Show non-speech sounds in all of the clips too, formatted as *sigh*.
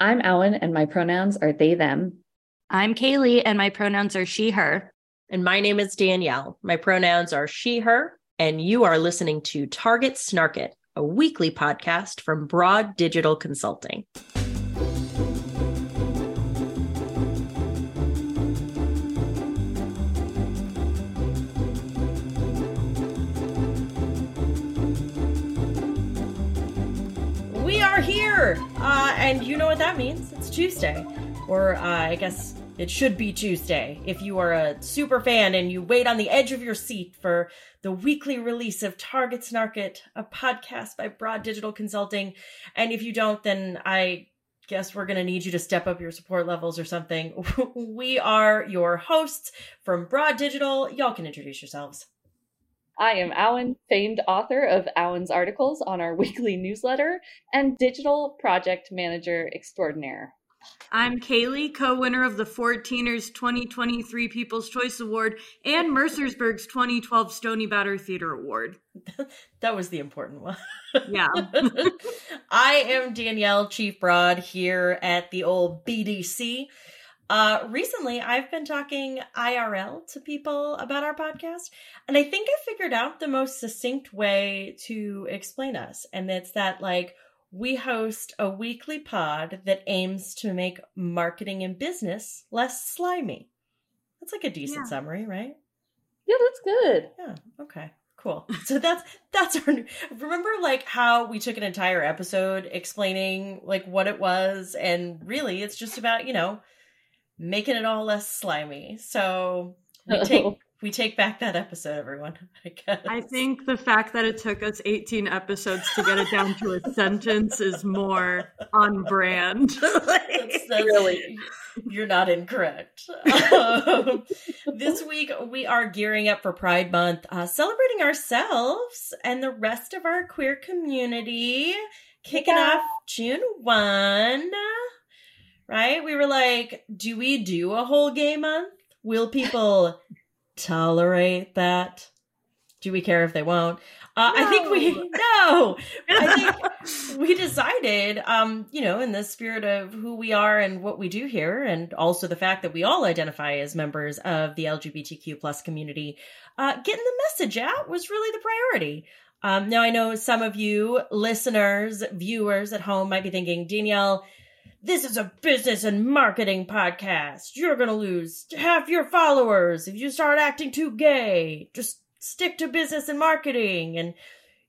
I'm Alan, and my pronouns are they, them. I'm Kaylee, and my pronouns are she, her. And my name is Danielle. My pronouns are she, her. And you are listening to Target Snark It, a weekly podcast from Broad Digital Consulting. Here, uh, and you know what that means. It's Tuesday, or uh, I guess it should be Tuesday if you are a super fan and you wait on the edge of your seat for the weekly release of Target Snarket, a podcast by Broad Digital Consulting. And if you don't, then I guess we're going to need you to step up your support levels or something. *laughs* we are your hosts from Broad Digital. Y'all can introduce yourselves. I am Alan, famed author of Alan's articles on our *laughs* weekly newsletter and digital project manager extraordinaire. I'm Kaylee, co winner of the 14ers 2023 People's Choice Award and Mercersburg's 2012 Stony Batter Theater Award. *laughs* that was the important one. Yeah. *laughs* I am Danielle Chief Broad here at the old BDC. Uh, recently, I've been talking IRL to people about our podcast, and I think I figured out the most succinct way to explain us. And it's that, like, we host a weekly pod that aims to make marketing and business less slimy. That's like a decent Yeah. summary, right? Yeah, that's good. Yeah. Okay. Cool. *laughs* So that's that's our new, remember like how we took an entire episode explaining like what it was and really it's just about, you know, making it all less slimy. So *laughs* we take we take back that episode everyone. *laughs* I guess. I think the fact that it took us 18 episodes to get it down to a sentence is more on brand. *laughs* That's- that's- Really? You're not incorrect. Um, this week, we are gearing up for Pride Month, uh, celebrating ourselves and the rest of our queer community, kicking Yeah. off June 1. Right? We were like, do we do a whole gay month? Will people tolerate that? Do we care if they won't? Uh, I think we no. *laughs* I think *laughs* we decided, um, you know, in the spirit of who we are and what we do here, and also the fact that we all identify as members of the LGBTQ plus community, uh, getting the message out was really the priority. Um, now I know some of you listeners, viewers at home might be thinking, Danielle, this is a business and marketing podcast. You're gonna lose half your followers if you start acting too gay. Just stick to business and marketing. And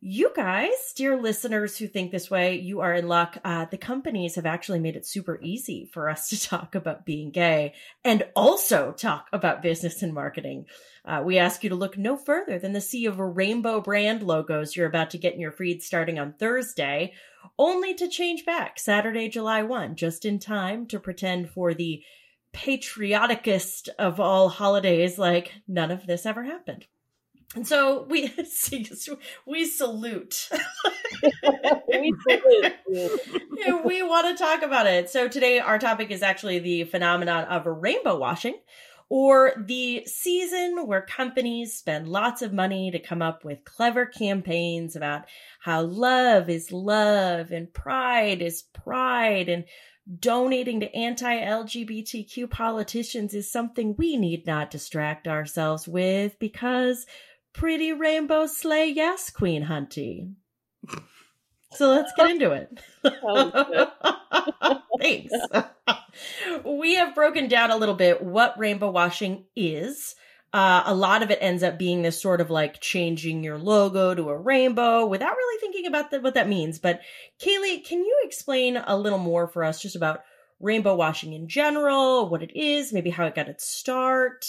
you guys, dear listeners who think this way, you are in luck. Uh, the companies have actually made it super easy for us *laughs* to talk about being gay and also talk about business and marketing. Uh, we ask you to look no further than the sea of rainbow brand logos you're about to get in your feed starting on Thursday, only to change back Saturday, July 1, just in time to pretend for the patrioticest of all holidays like none of this ever happened. And so we *laughs* we salute. *laughs* We salute. We want to talk about it. So today our topic is actually the phenomenon of rainbow washing or the season where companies spend lots of money to come up with clever campaigns about how love is love and pride is pride and donating to anti-LGBTQ politicians is something we need not distract ourselves with because pretty rainbow slay yes queen hunty. So let's get into it. *laughs* Thanks. we have broken down a little bit what rainbow washing is. Uh, a lot of it ends up being this sort of like changing your logo to a rainbow without really thinking about the, what that means. But Kaylee, can you explain a little more for us just about rainbow washing in general, what it is, maybe how it got its start?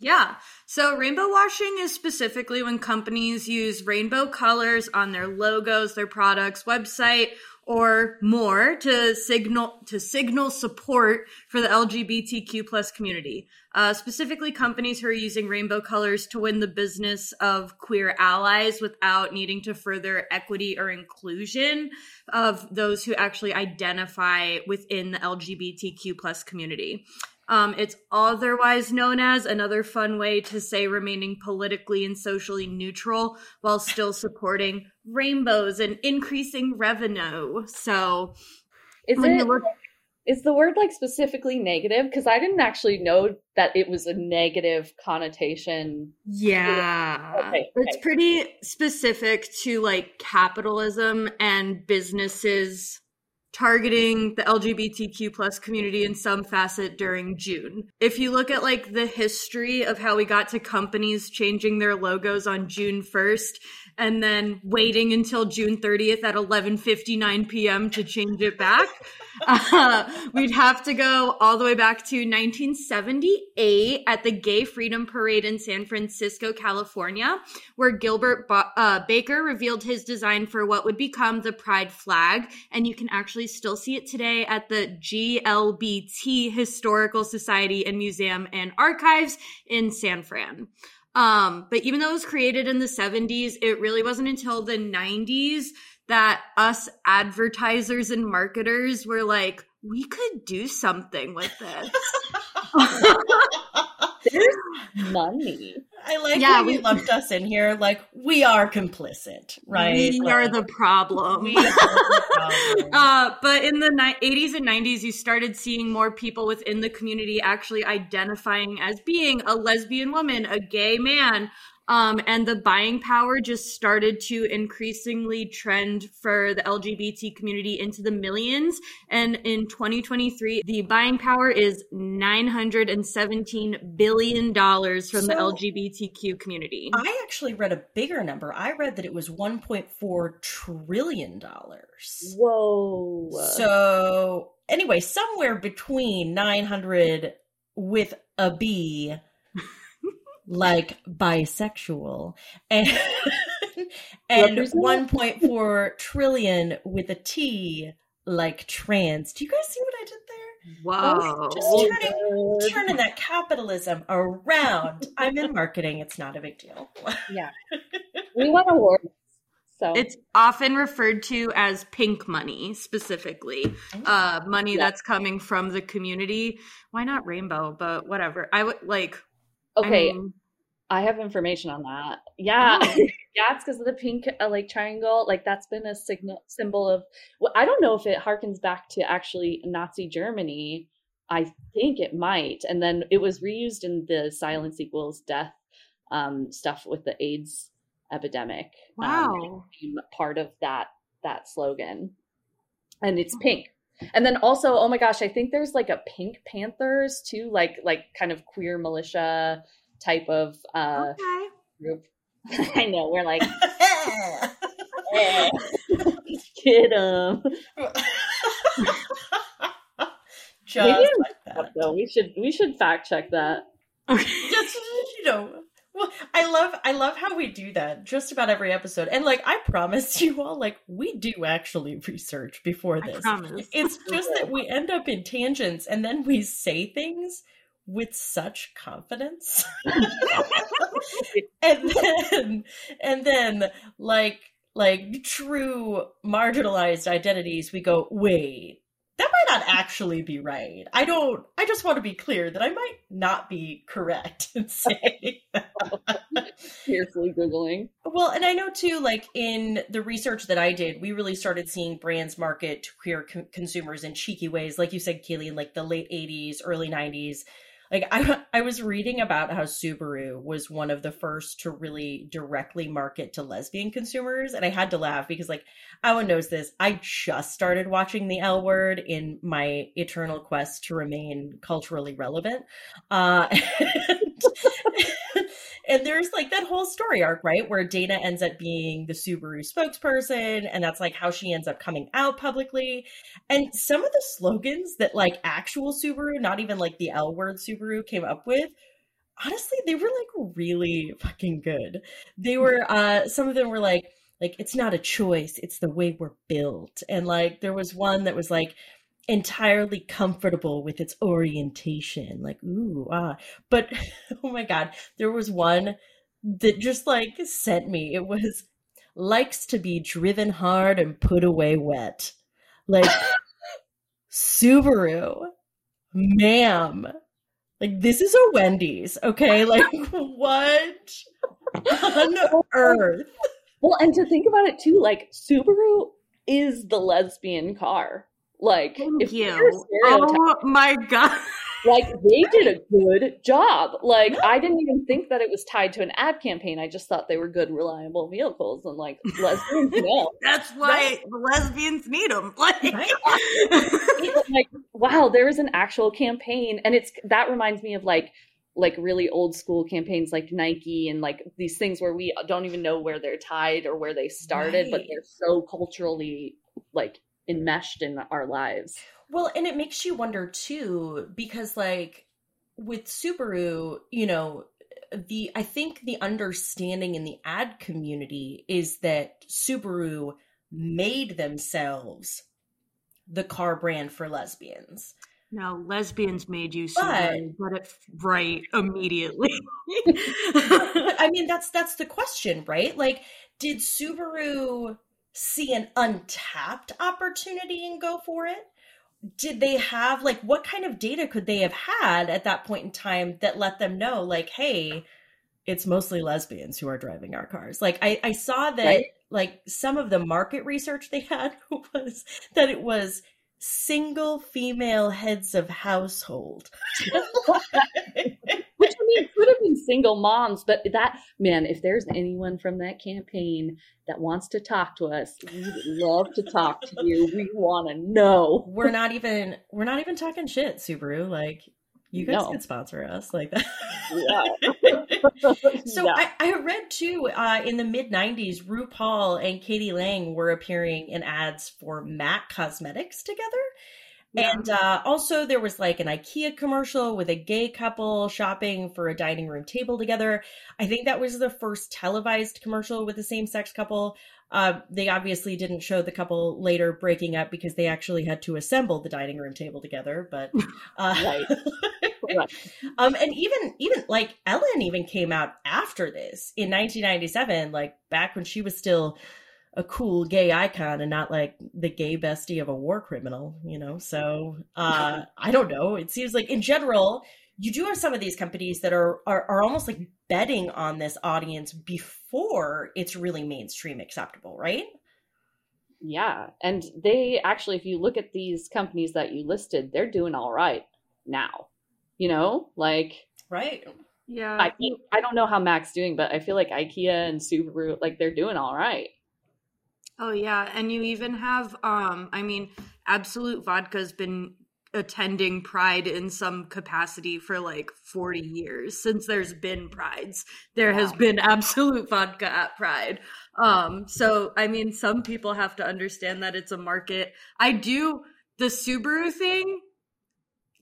Yeah. So rainbow washing is specifically when companies use rainbow colors on their logos, their products, website, or more to signal to signal support for the LGBTQ plus community. Uh, specifically, companies who are using rainbow colors to win the business of queer allies without needing to further equity or inclusion of those who actually identify within the LGBTQ plus community. Um, it's otherwise known as another fun way to say remaining politically and socially neutral while still supporting rainbows and increasing revenue. So, Is it look- is the word like specifically negative? Because I didn't actually know that it was a negative connotation. Yeah. Okay, It's pretty specific to like capitalism and businesses targeting the LGBTQ plus community in some facet during June. If you look at like the history of how we got to companies changing their logos on June 1st and then waiting until June 30th at 11:59 p.m. to change it back, *laughs* uh, we'd have to go all the way back to 1978 at the Gay Freedom Parade in San Francisco, California, where Gilbert ba- uh, Baker revealed his design for what would become the Pride flag. And you can actually still see it today at the GLBT Historical Society and Museum and Archives in San Fran. Um, but even though it was created in the 70s, it really wasn't until the 90s that us advertisers and marketers were like, we could do something with this. *laughs* There's *laughs* money. I like Yeah, how we- you lumped us in here. Like we are complicit, right? We Like, are the problem. we are the problem. *laughs* Uh, but in the ni- 80s and 90s, you started seeing more people within the community actually identifying as being a lesbian woman, a gay man. Um, and the buying power just started to increasingly trend for the LGBT community into the millions. And in 2023, the buying power is $917 billion from the LGBTQ community. I actually read a bigger number. I read that it was 1.4 trillion dollars. Whoa. So anyway, somewhere between 900 with a B, like bisexual, *laughs* and and 1.4 trillion with a T, like trans. Do you guys see what I did there? Wow. Just turning turning that capitalism around. I'm in marketing. It's not a big deal. Yeah. *laughs* We won awards. So It's often referred to as pink money, specifically. Uh, money Yeah. that's coming from the community. Why not rainbow? But whatever. I would like. Okay, I have information on that. Yeah, Oh. yeah, *laughs* it's because of the pink uh, like triangle. Like that's been a signal symbol of. Well, I don't know if it harkens back to actually Nazi Germany. I think it might, and then it was reused in the silence equals death um, stuff with the AIDS epidemic. Um, wow. became part of that that slogan, and it's pink. And then also, oh my gosh, I think there's like a Pink Panthers too, like like kind of queer militia type of uh okay. group. *laughs* I know we're like *laughs* get 'em. *laughs* Just Maybe like that. So we should we should fact check that. Okay. just you know well i love i love how we do that just about every episode. And like i promise you all like we do actually research before I this. promise. it's *laughs* just that we end up in tangents and then we say things with such confidence. *laughs* And then and then like like true marginalized identities we go wait that might not actually be right i don't i just want to be clear that i might not be correct in *laughs* saying Carefully googling. well, and I know too, like in the research that I did, we really started seeing brands market to queer co- consumers in cheeky ways, like you said, Keely, in like the late '80s, early '90s. Like I, *laughs* I was reading about how Subaru was one of the first to really directly market to lesbian consumers, and I had to laugh because, like, Owen knows this. I just started watching the L Word in my eternal quest to remain culturally relevant, uh, *laughs* *laughs* and, there's like that whole story arc, right, where Dana ends up being the Subaru spokesperson, and that's like how she ends up coming out publicly. And some of the slogans that like actual Subaru, not even like the L word Subaru, came up with, honestly, they were like really fucking good. They were uh some of them were like like it's not a choice, it's the way we're built. And like there was one that was like entirely comfortable with its orientation. Like, ooh, ah. But *laughs* oh my god, there was one that just like sent me. It was likes to be driven hard and put away wet. Like Subaru, ma'am. Like this is a Wendy's, okay? *laughs* Like what on earth? Well, and to think about it too, like Subaru is the lesbian car. Like, Thank you. Oh my god. like they did a *laughs* good job. Like I didn't even think that it was tied to an ad campaign. I just thought they were good, reliable vehicles, and like lesbians know. *laughs* That's why the lesbians need them. *laughs* Like, like wow, there is an actual campaign, and it's that reminds me of like like really old school campaigns like Nike and like these things where we don't even know where they're tied or where they started, but they're so culturally like enmeshed in our lives. Well, and it makes you wonder too, because like with Subaru, you know, the I think the understanding in the ad community is that Subaru made themselves the car brand for lesbians. no, lesbians made you But- Subaru, get it right immediately. *laughs* I mean that's that's the question, right? Like did Subaru see an untapped opportunity and go for it? Did they have like what kind of data could they have had at that point in time that let them know like hey, it's mostly lesbians who are driving our cars. Like I I saw that Right. like some of the market research they had *laughs* was that it was single female heads of household. *laughs* *laughs* Which I mean it could have been single moms, but that man, if there's anyone from that campaign that wants to talk to us, we would love to talk to you. We want to know. we're not even we're not even talking shit, Subaru. Like you guys No. could sponsor us like that. Yeah. *laughs* *laughs* so. I, I read too uh, in the mid '90s, RuPaul and k.d. lang were appearing in ads for MAC Cosmetics together. Yeah. And uh, also, there was like an IKEA commercial with a gay couple shopping for a dining room table together. I think that was the first televised commercial with a same sex couple. Uh, they obviously didn't show the couple later breaking up because they actually had to assemble the dining room table together. But *laughs* uh, Right. Right. *laughs* um, and even even like Ellen even came out after this in 1997, like back when she was still a cool gay icon and not like the gay bestie of a war criminal, you know. So uh, *laughs* I don't know. It seems like in general, you do have some of these companies that are are, are almost like betting on this audience before it's really mainstream acceptable, right? Yeah. And they actually, if you look at these companies that you listed, they're doing all right now. You know, like Right. yeah. I think I don't know how Mac's doing, but I feel like IKEA and Subaru, like they're doing all right. Oh yeah, and you even have um I mean Absolut Vodka's been attending Pride in some capacity for like 40 years since there's been prides. There has been Absolut Vodka at Pride. Um so I mean some people have to understand that it's a market. I do the Subaru thing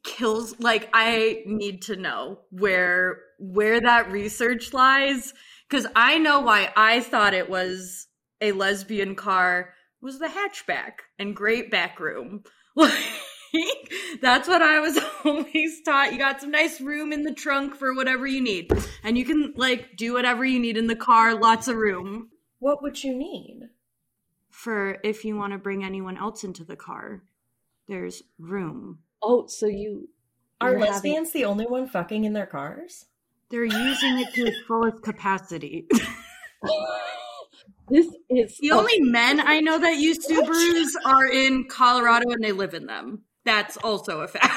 kills like I need to know where where that research lies cuz I know why I thought it was a lesbian car was the hatchback and great back room. *laughs* Like that's what I was *laughs* always taught. You got some nice room in the trunk for whatever you need. And you can like do whatever you need in the car, lots of room What would you need? for if you want to bring anyone else into the car. There's room. Oh, so you Are you're having- lesbians the only one fucking in their cars? They're using it to its fullest capacity. *laughs* this is The only men I know that use Subarus are in Colorado and they live in them. That's also a fact.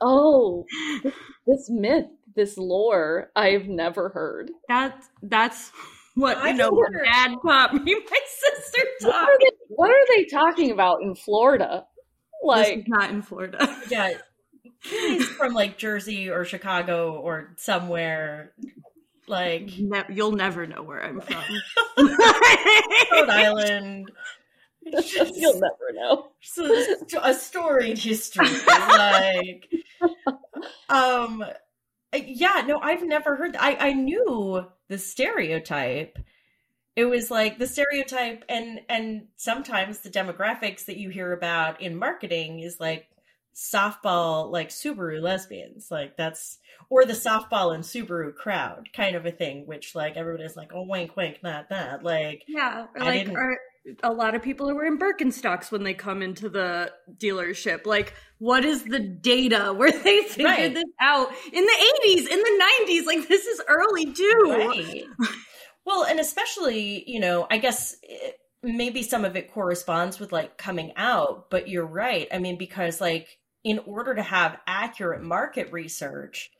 oh *laughs* this, this myth, this lore I've never heard. That's that's what I you know. wonder- My dad taught me. *laughs* My sister What taught are me. they, what are they talking about in Florida? This Like not in Florida. Yeah. He's from like Jersey or Chicago or somewhere like Ne- you'll never know where I'm from. *laughs* *laughs* Rhode Island. *laughs* you'll never know. So, a storied history. Like, um, yeah, no, I've never heard. I I knew the stereotype. It was like the stereotype, and and sometimes the demographics that you hear about in marketing is like softball, like Subaru lesbians, like that's or the softball and Subaru crowd kind of a thing, which like everybody's like, oh, wink, wink, not that, like. yeah, like are, a lot of people are wearing Birkenstocks when they come into the dealership. Like, what is the data *laughs* where they figured Right. this out in the 80s, in the 90s? Like, this is early too. Right. well, and especially, you know, I guess eh, maybe some of it corresponds with like coming out, but you're right. I mean, because like in order to have accurate market research,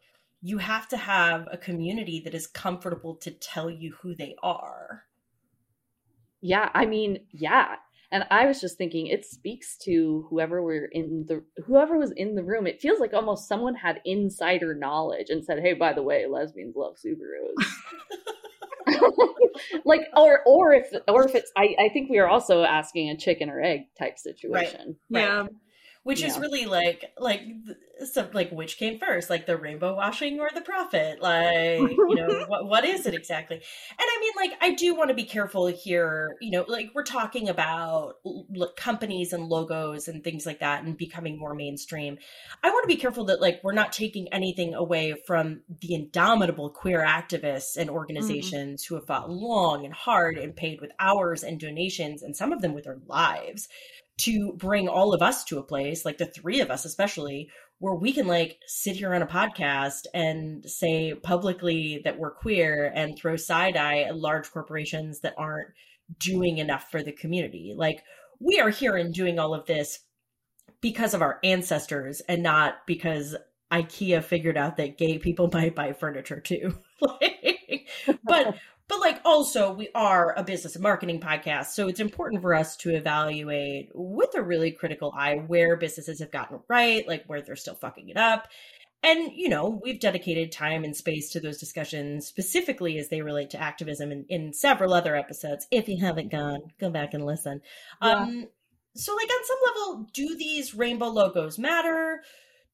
you have to have a community that is comfortable to tell you who they are. Yeah, I mean, yeah. And I was just thinking it speaks to whoever were in the whoever was in the room. It feels like almost someone had insider knowledge and said, "Hey, by the way, lesbians love Subarus." *laughs* *laughs* like or or if or if it's I, I think we are also asking a chicken or egg type situation. Right. Yeah. Which yeah. is really like like some like which came first like the rainbow washing or the profit like you know *laughs* what what is it exactly and i mean like i do want to be careful here you know like we're talking about like, companies and logos and things like that and becoming more mainstream i want to be careful that like we're not taking anything away from the indomitable queer activists and mm-hmm. organizations mm-hmm. who have fought long and hard and paid with hours and donations and some of them with their lives to bring all of us to a place, like the three of us especially, where we can like sit here on a podcast and say publicly that we're queer and throw side eye at large corporations that aren't doing enough for the community. Like we are here and doing all of this because of our ancestors and not because IKEA figured out that gay people *laughs* might buy furniture too. *laughs* like, but *laughs* but like also we are a business and marketing podcast so it's important for us to evaluate with a really critical eye where businesses have gotten right like where they're still fucking it up. And you know we've dedicated time and space to those discussions specifically as they relate to activism in, in several other episodes if you haven't gone go back and listen. Yeah. um so like on some level do these rainbow logos matter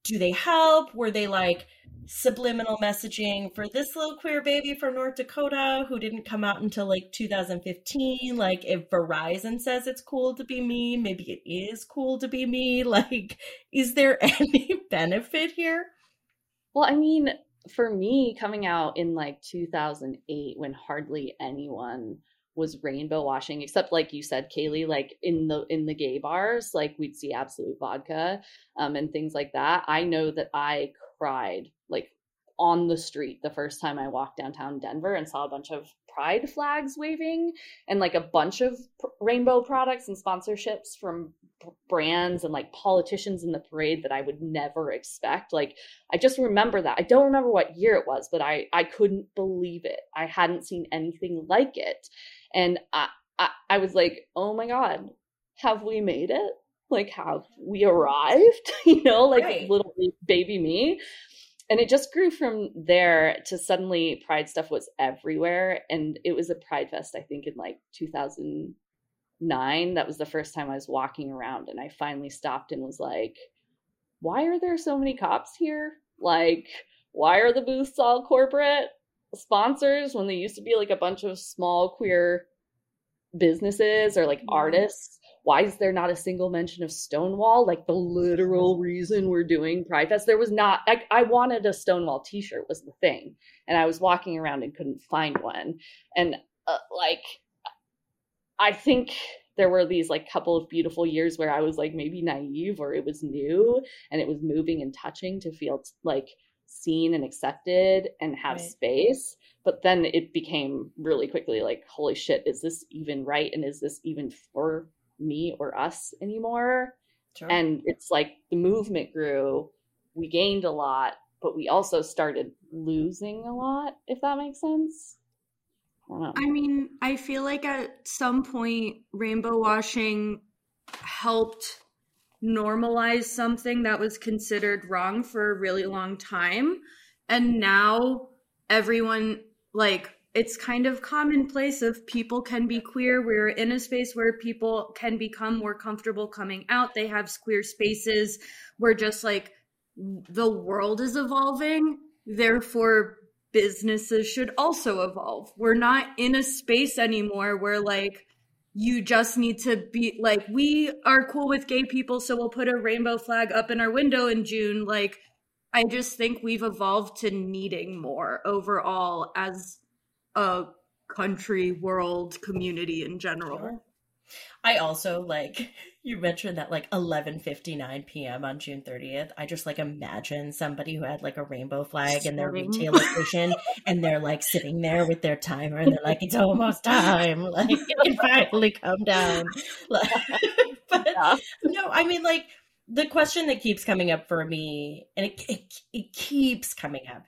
do they help were they like subliminal messaging for this little queer baby from North Dakota who didn't come out until like 2015. Like, if Verizon says it's cool to be me, maybe it is cool to be me. *laughs* Like, is there *laughs* any benefit here? Well, I mean, for me, coming out in like 2008 when hardly anyone was rainbow washing except like you said kaylee like in the in the gay bars like we'd see absolut vodka um, and things like that. I know that i cried like on the street the first time I walked downtown Denver and saw a bunch of pride flags waving and like a bunch of p- rainbow products and sponsorships from p- brands and like politicians in the parade that I would never expect. Like I just remember that. I don't remember what year it was, but I I couldn't believe it. I hadn't seen anything like it. And I I, I was like, "Oh my god, have we made it?" Like, have we arrived? *laughs* you know, like right. little baby me and it just grew from there to suddenly pride stuff was everywhere. And it was a pride fest i think in like 2009 that was the first time i was walking around and i finally stopped and was like why are there so many cops here? Like why are the booths all corporate sponsors when they used to be like a bunch of small queer businesses or like artists why is there not a single mention of Stonewall? Like the literal reason we're doing Pride Fest. There was not, I, I wanted a Stonewall t shirt, was the thing. And I was walking around and couldn't find one. And uh, like, I think there were these like couple of beautiful years where I was like maybe naive or it was new and it was moving and touching to feel like seen and accepted and have right. space. But then it became really quickly like, holy shit, is this even right? And is this even for me or us anymore. Sure. And it's like the movement grew, we gained a lot, but we also started losing a lot, if that makes sense. I, I mean, I feel like at some point, rainbow washing helped normalize something that was considered wrong for a really long time. And now everyone, like, it's kind of commonplace of people can be queer. We're in a space where people can become more comfortable coming out. They have queer spaces where just like the world is evolving. Therefore, businesses should also evolve. We're not in a space anymore where like you just need to be like, we are cool with gay people, so we'll put a rainbow flag up in our window in June. Like, I just think we've evolved to needing more overall as a country, world, community in general. I also like *laughs* you mentioned that like 11:59 p.m. on June 30th. I just like imagine somebody who had like a rainbow flag in their retail location *laughs* and they're like sitting there with their timer and they're like it's almost time. *laughs* Like it can finally come down. Like, but yeah. no, I mean like the question that keeps coming up for me and it it, it keeps coming up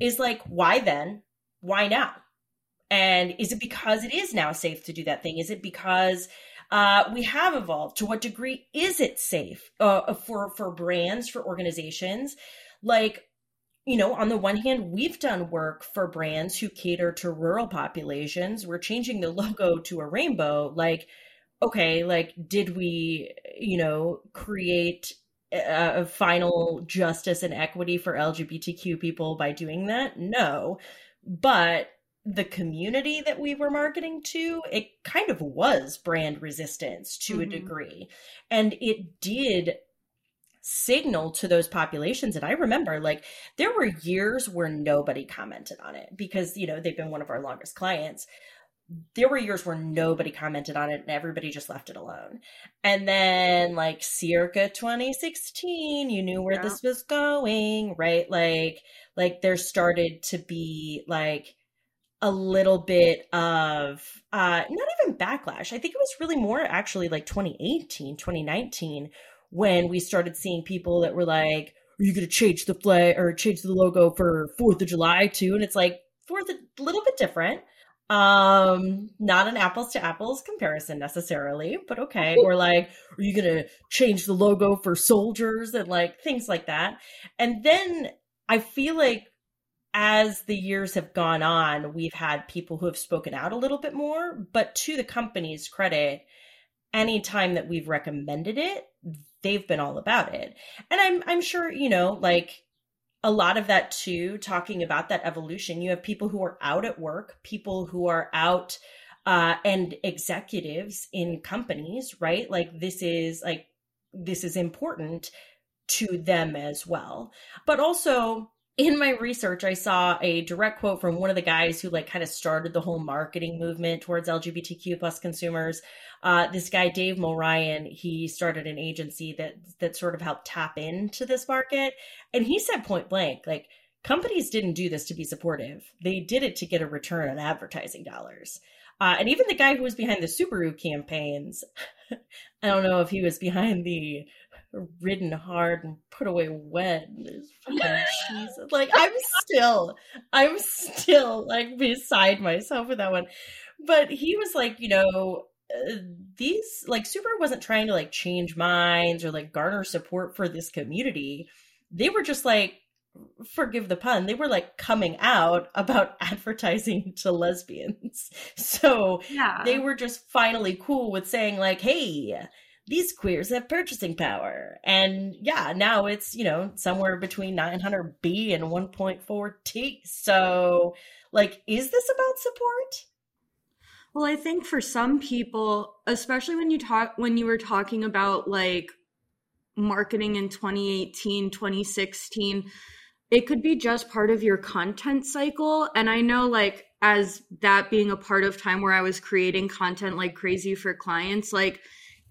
is like why then? Why now? And is it because it is now safe to do that thing? Is it because uh, we have evolved. To what degree is it safe uh, for for brands, for organizations? Like, you know, on the one hand, we've done work for brands who cater to rural populations. We're changing the *laughs* logo to a rainbow. Like, okay, like, did we, you know, create a final justice and equity for LGBTQ people by doing that? No. But the community that we were marketing to, it kind of was brand resistance to mm-hmm. a degree. And it did signal to those populations. And I remember like there were years where nobody commented on it because, you know, they've been one of our longest clients. There were years where nobody commented on it and everybody just left it alone. And then, like, circa 2016, you knew where yeah. this was going, right? Like, like there started to be like, a little bit of uh not even backlash. I think it was really more actually like 2018, 2019 when we started seeing people that were like, "Are you going to change the flag or change the logo for 4th of July too?" And it's like 4th a little bit different. Um not an apples to apples comparison necessarily, but okay. Or like, "Are you going to change the logo for soldiers?" and like things like that. And then I feel like as the years have gone on, we've had people who have spoken out a little bit more, but to the company's credit, anytime that we've recommended it, they've been all about it. And I'm I'm sure, you know, like a lot of that too, talking about that evolution. You have people who are out at work, people who are out uh, and executives in companies, right? Like this is like this is important to them as well. But also in my research i saw a direct quote from one of the guys who like kind of started the whole marketing movement towards lgbtq plus consumers. Uh, this guy dave mulryan he started an agency that that sort of helped tap into this market. And he said point blank like companies didn't do this to be supportive. They did it to get a return on advertising dollars. Uh, and even the guy who was behind the subaru campaigns *laughs* i don't know if he was behind the ridden hard and put away wet. like I'm still, I'm still like beside myself with that one. But he was like, you know, uh, these like Super wasn't trying to like change minds or like garner support for this community. They were just like, forgive the pun, they were like coming out about *laughs* advertising to lesbians. *laughs* So yeah. they were just finally cool with saying like, hey these queers have purchasing power. And yeah, now it's, you know, somewhere between 900B and 1.4T. So, like, is this about support? Well, I think for some people, especially when you talk, when you were talking about like marketing in 2018, 2016, it could be just part of your content cycle. And I know, like, as that being a part of time where I was creating content like crazy for clients, like,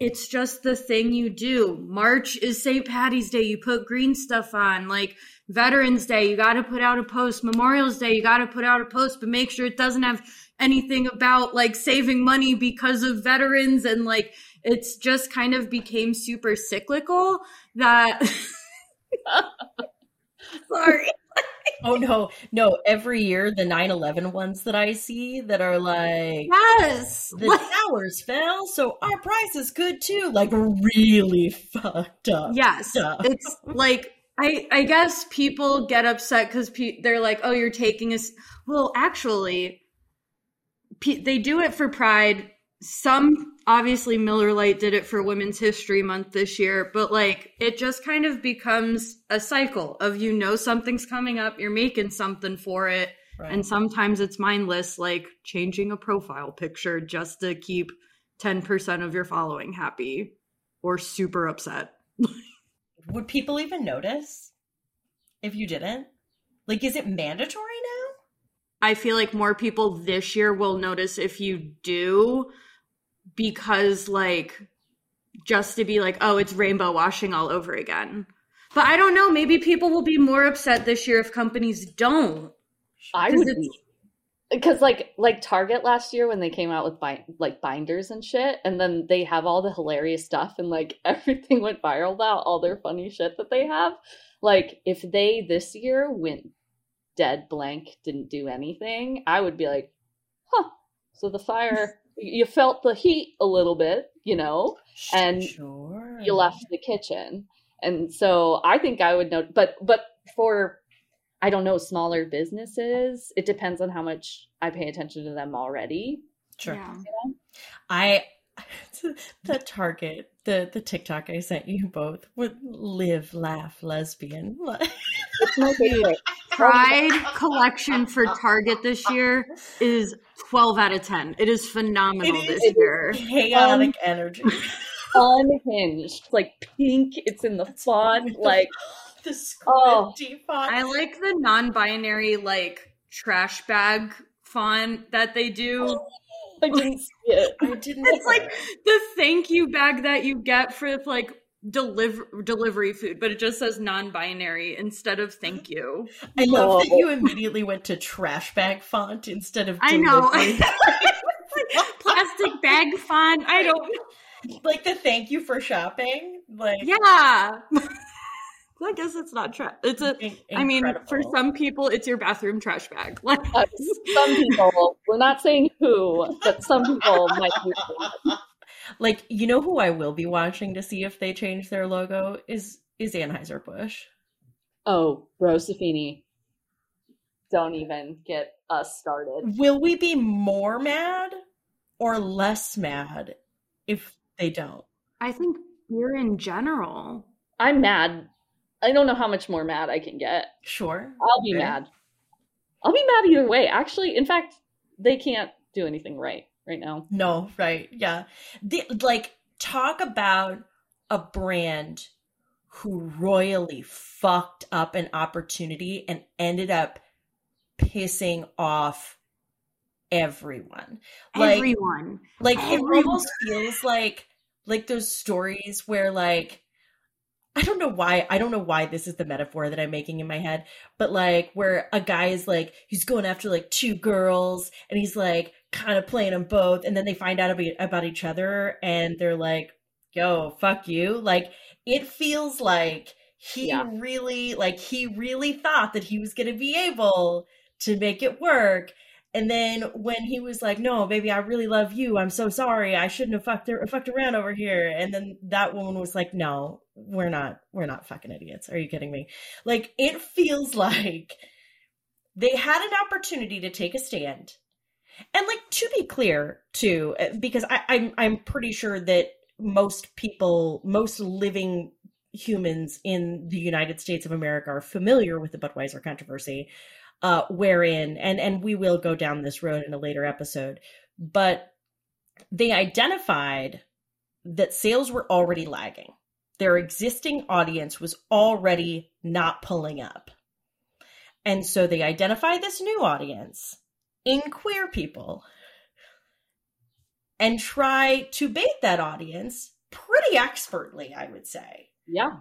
it's just the thing you do. March is St. Patty's Day. You put green stuff on. Like Veterans Day, you got to put out a post. Memorial's Day, you got to put out a post, but make sure it doesn't have anything about like saving money because of veterans. And like it's just kind of became super cyclical that. *laughs* Sorry *laughs* oh no, no! Every year, the 9-11 ones that I see that are like, yes, the towers fell, so our price is good too. Like really fucked up. Yes, stuff. it's like I I guess people get upset because pe- they're like, oh, you're taking us. Well, actually, pe- they do it for pride. Some obviously Miller Lite did it for Women's History Month this year, but like it just kind of becomes a cycle of you know something's coming up, you're making something for it, right. and sometimes it's mindless, like changing a profile picture just to keep 10% of your following happy or super upset. *laughs* Would people even notice if you didn't? Like, is it mandatory now? I feel like more people this year will notice if you do because like just to be like, oh, it's rainbow washing all over again. But I don't know. Maybe people will be more upset this year if companies don't. I would be because like like Target last year when they came out with bind, like binders and shit, and then they have all the hilarious stuff and like *laughs* everything went viral about all their funny shit that they have. Like if they this year went dead blank, didn't do anything, I would be like, huh. So the fire, you felt the heat a little bit, you know, and sure. you left the kitchen. And so I think I would know but but for I don't know smaller businesses, it depends on how much I pay attention to them already. Sure. Yeah. I *laughs* the Target, the the TikTok I sent you both would live, laugh, lesbian. *laughs* It's my favorite. Pride collection for Target this year is 12 out of 10. It is phenomenal It is. this year. Chaotic energy. Unhinged. Like pink, it's in the font, *laughs* like *gasps* the Oh. font. I like the non-binary like trash bag font that they do. Oh, I didn't see it. *laughs* I didn't. It's like the thank you bag that you get for like deliver delivery food, but it just says non-binary instead of thank you. I love oh. that Oh. you immediately went to trash bag font instead of I know. *laughs* Plastic bag font. I don't like the thank you for shopping. Like Yeah. I guess it's not trash. It's a in- I mean, for some people, it's your bathroom trash bag. *laughs* Like, Uh, some people, we're not saying who, but some people might be. like you know who I will be watching to see if they change their logo is is Anheuser Busch. Oh, Rosafini. Don't even get us started. Will we be more mad or less mad if they don't? I think beer in general. I'm mad. I don't know how much more mad I can get. Sure. I'll be Okay. mad. I'll be mad either way. Actually, in fact, they can't do anything right right now. No, right. Yeah. The, like, talk about a brand who royally fucked up an opportunity and ended up pissing off everyone. Like, Everyone. like it everyone. almost feels like like those stories where like I don't know why I don't know why this is the metaphor that I'm making in my head, but like where a guy is like he's going after like two girls and he's like kind of playing them both and then they find out about, each other and they're like yo fuck you like it feels like he Yeah. really like he really thought that he was going to be able to make it work and then when he was like, "No, baby, I really love you. I'm so sorry. I shouldn't have fucked her, fucked around over here." And then that woman was like, "No, we're not. We're not fucking idiots. Are you kidding me?" Like it feels *laughs* like they had an opportunity to take a stand, and like to be clear too, uh, because I, I'm I'm pretty sure that most people, most living humans in the United States of America are familiar with the Budweiser controversy uh, wherein and and we will go down this road in a later episode but they identified that sales were already lagging. Their existing audience was already not pulling up. And so they identify this new audience in queer people and try to bait that audience pretty expertly i would say. Yeah.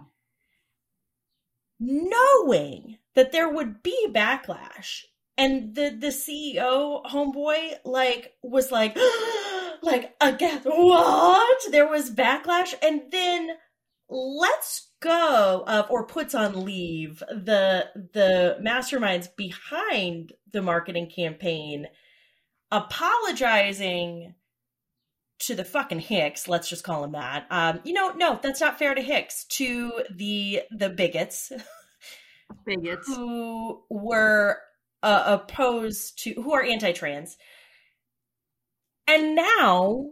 Knowing that there would be backlash. And the the ceo homeboy like was like *gasps* like again what? There was backlash. And then let's go of or puts on leave the the masterminds behind the marketing campaign apologizing to the fucking Hicks, let's just call him that. Um, you know, no, that's not fair to Hicks. To the the bigots *laughs* Bigots. who were uh, opposed to, who are anti-trans, and now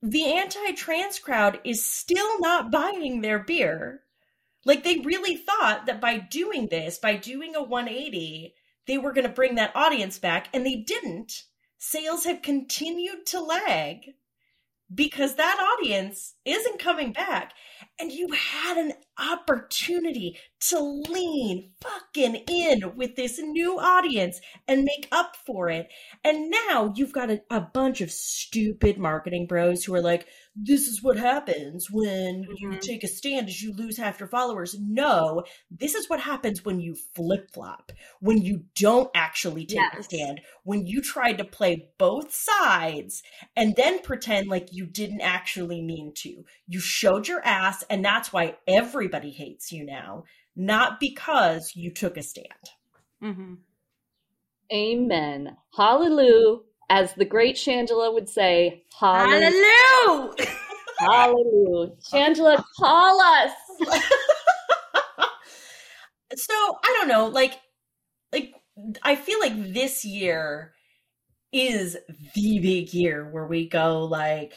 the anti-trans crowd is still not buying their beer. Like they really thought that by doing this, by doing a 180, they were going to bring that audience back, and they didn't. Sales have continued to lag because that audience isn't coming back. And you had an opportunity to lean locking in with this new audience and make up for it. And now you've got a, a bunch of stupid marketing bros who are like, this is what happens when you Mhm. take a stand is you lose half your followers. No, this is what happens when you flip flop, when you don't actually take a stand, when you tried to play both sides and then pretend like you didn't actually mean to. You showed your ass, and that's why everybody hates you now, not because you took a stand. Mhm. Amen. Hallelujah. As the great Shangela would say, hallelujah. Hallelujah! Hallelujah. Shangela, call us. *laughs* so I don't know, like, like I feel like this year is the big year where we go like.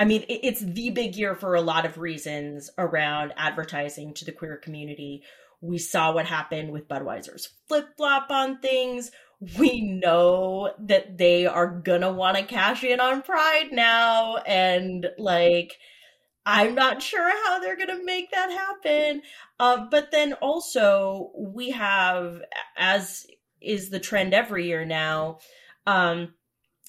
I mean, it's the big year for a lot of reasons around advertising to the queer community. We saw what happened with Budweiser's flip flop on things. We know that they are gonna want to cash in on Pride now, and like, I'm not sure how they're gonna make that happen. Uh, but then also, we have, as is the trend every year now, um,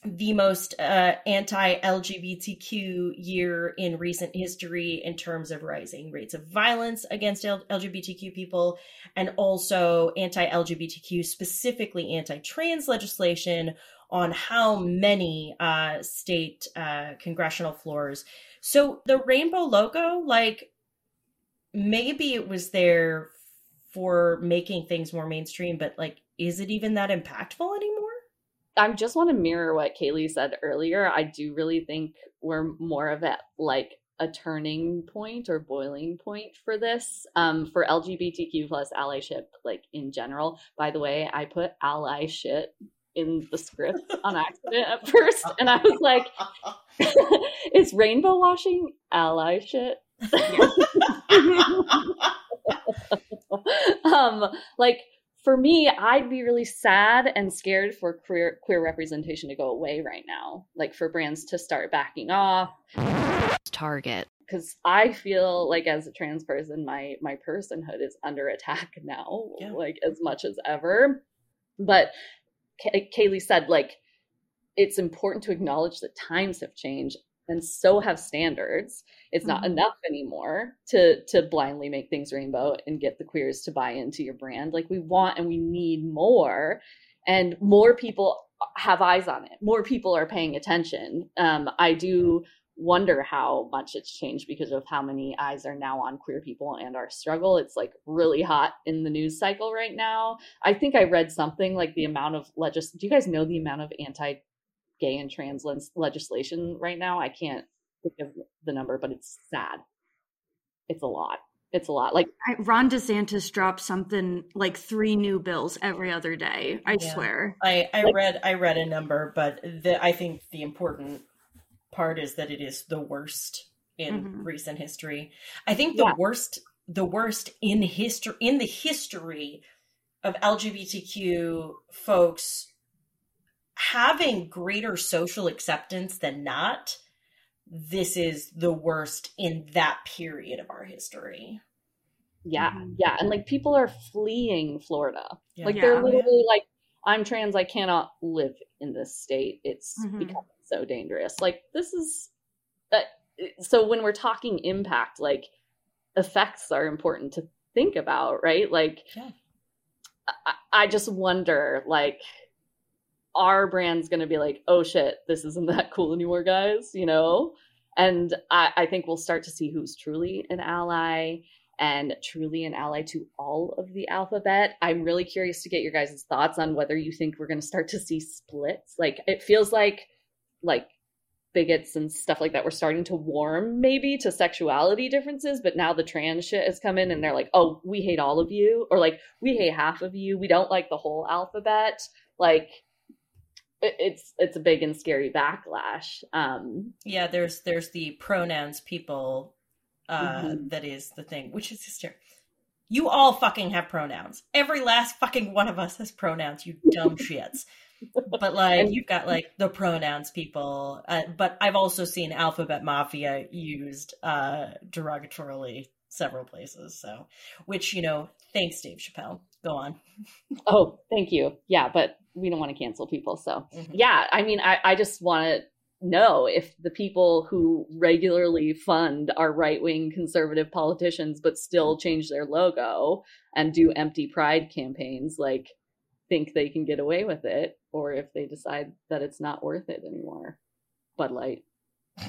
the most uh, anti LGBTQ year in recent history in terms of rising rates of violence against LGBTQ people and also anti LGBTQ, specifically anti trans legislation on how many uh, state uh, congressional floors. So the rainbow logo, like, maybe it was there for making things more mainstream, but like, is it even that impactful anymore? I just want to mirror what Kaylee said earlier. I do really think we're more of at like a turning point or boiling point for this um, for LGBTQ plus allyship, like in general. By the way, I put ally shit in the script on accident at first, *laughs* and I was like, *laughs* "Is rainbow washing ally shit?" *laughs* um, like for me, I'd be really sad and scared for queer queer representation to go away right now. Like for brands to start backing off. Target. Because I feel like as a trans person, my my personhood is under attack *laughs* now, Yeah. like as much as ever. But Kay- Kaylee said, like, it's important to acknowledge that times have changed and so have standards. It's not Mhm. enough anymore to to blindly make things rainbow and get the queers to buy into your brand. Like we want and we need more, and more people have eyes on it. More people are paying attention. Um, I do wonder how much it's changed because of how many eyes are now on queer people and our struggle. It's like really hot in the news cycle right now. I think I read something like the amount of legis. Do you guys know the amount of anti gay and trans legislation right now? I can't think of the number, but it's sad. It's a lot. It's a lot. Like I, Ron DeSantis drops something like three new bills every other day. I Yeah. swear. I, I Like- read I read a number, but the, I think the important part is that it is the worst in Mhm. recent history. I think the Yeah. worst the worst in history in the history of LGBTQ folks having greater social acceptance than not. This is the worst in that period of our history. yeah, Mhm. yeah, and like people are fleeing Florida. Yeah. Like Yeah. they're yeah. literally like, I'm trans. I cannot live in this state. It's Mhm. becoming so dangerous. Like this is. Uh, so when we're talking impact, like effects are important to think about, right? Like Yeah. I, I just wonder, like, are brands going to be like, oh shit, this isn't that *laughs* cool anymore, guys? You know? And I, I think we'll start to see who's truly an ally and truly an ally to all of the alphabet. I'm really curious to get your guys' thoughts on whether you think we're going to start to see splits. Like, it feels like, like, bigots and stuff like that were starting to warm maybe to sexuality differences but now the trans shit has come in and they're like oh we hate all of you or like we hate half of you we don't like the whole alphabet like it's it's a big and scary backlash um Yeah, there's there's the pronouns people uh Mhm. that is the thing, which is hysterical. You all fucking have pronouns. Every last fucking one of us has pronouns, you dumb *laughs* shits. But like you've got like the pronouns people, uh, but I've also seen alphabet mafia used uh derogatorily several places. So, which you know, thanks Dave Chappelle. Go on. oh, thank you. Yeah, but we don't want to cancel people. So, mm-hmm. yeah, I mean, I, I just want to know if the people who regularly fund our right wing conservative politicians but still change their logo and do empty pride campaigns, like, think they can get away with it, or if they decide that it's not worth it anymore. Bud Light. *laughs*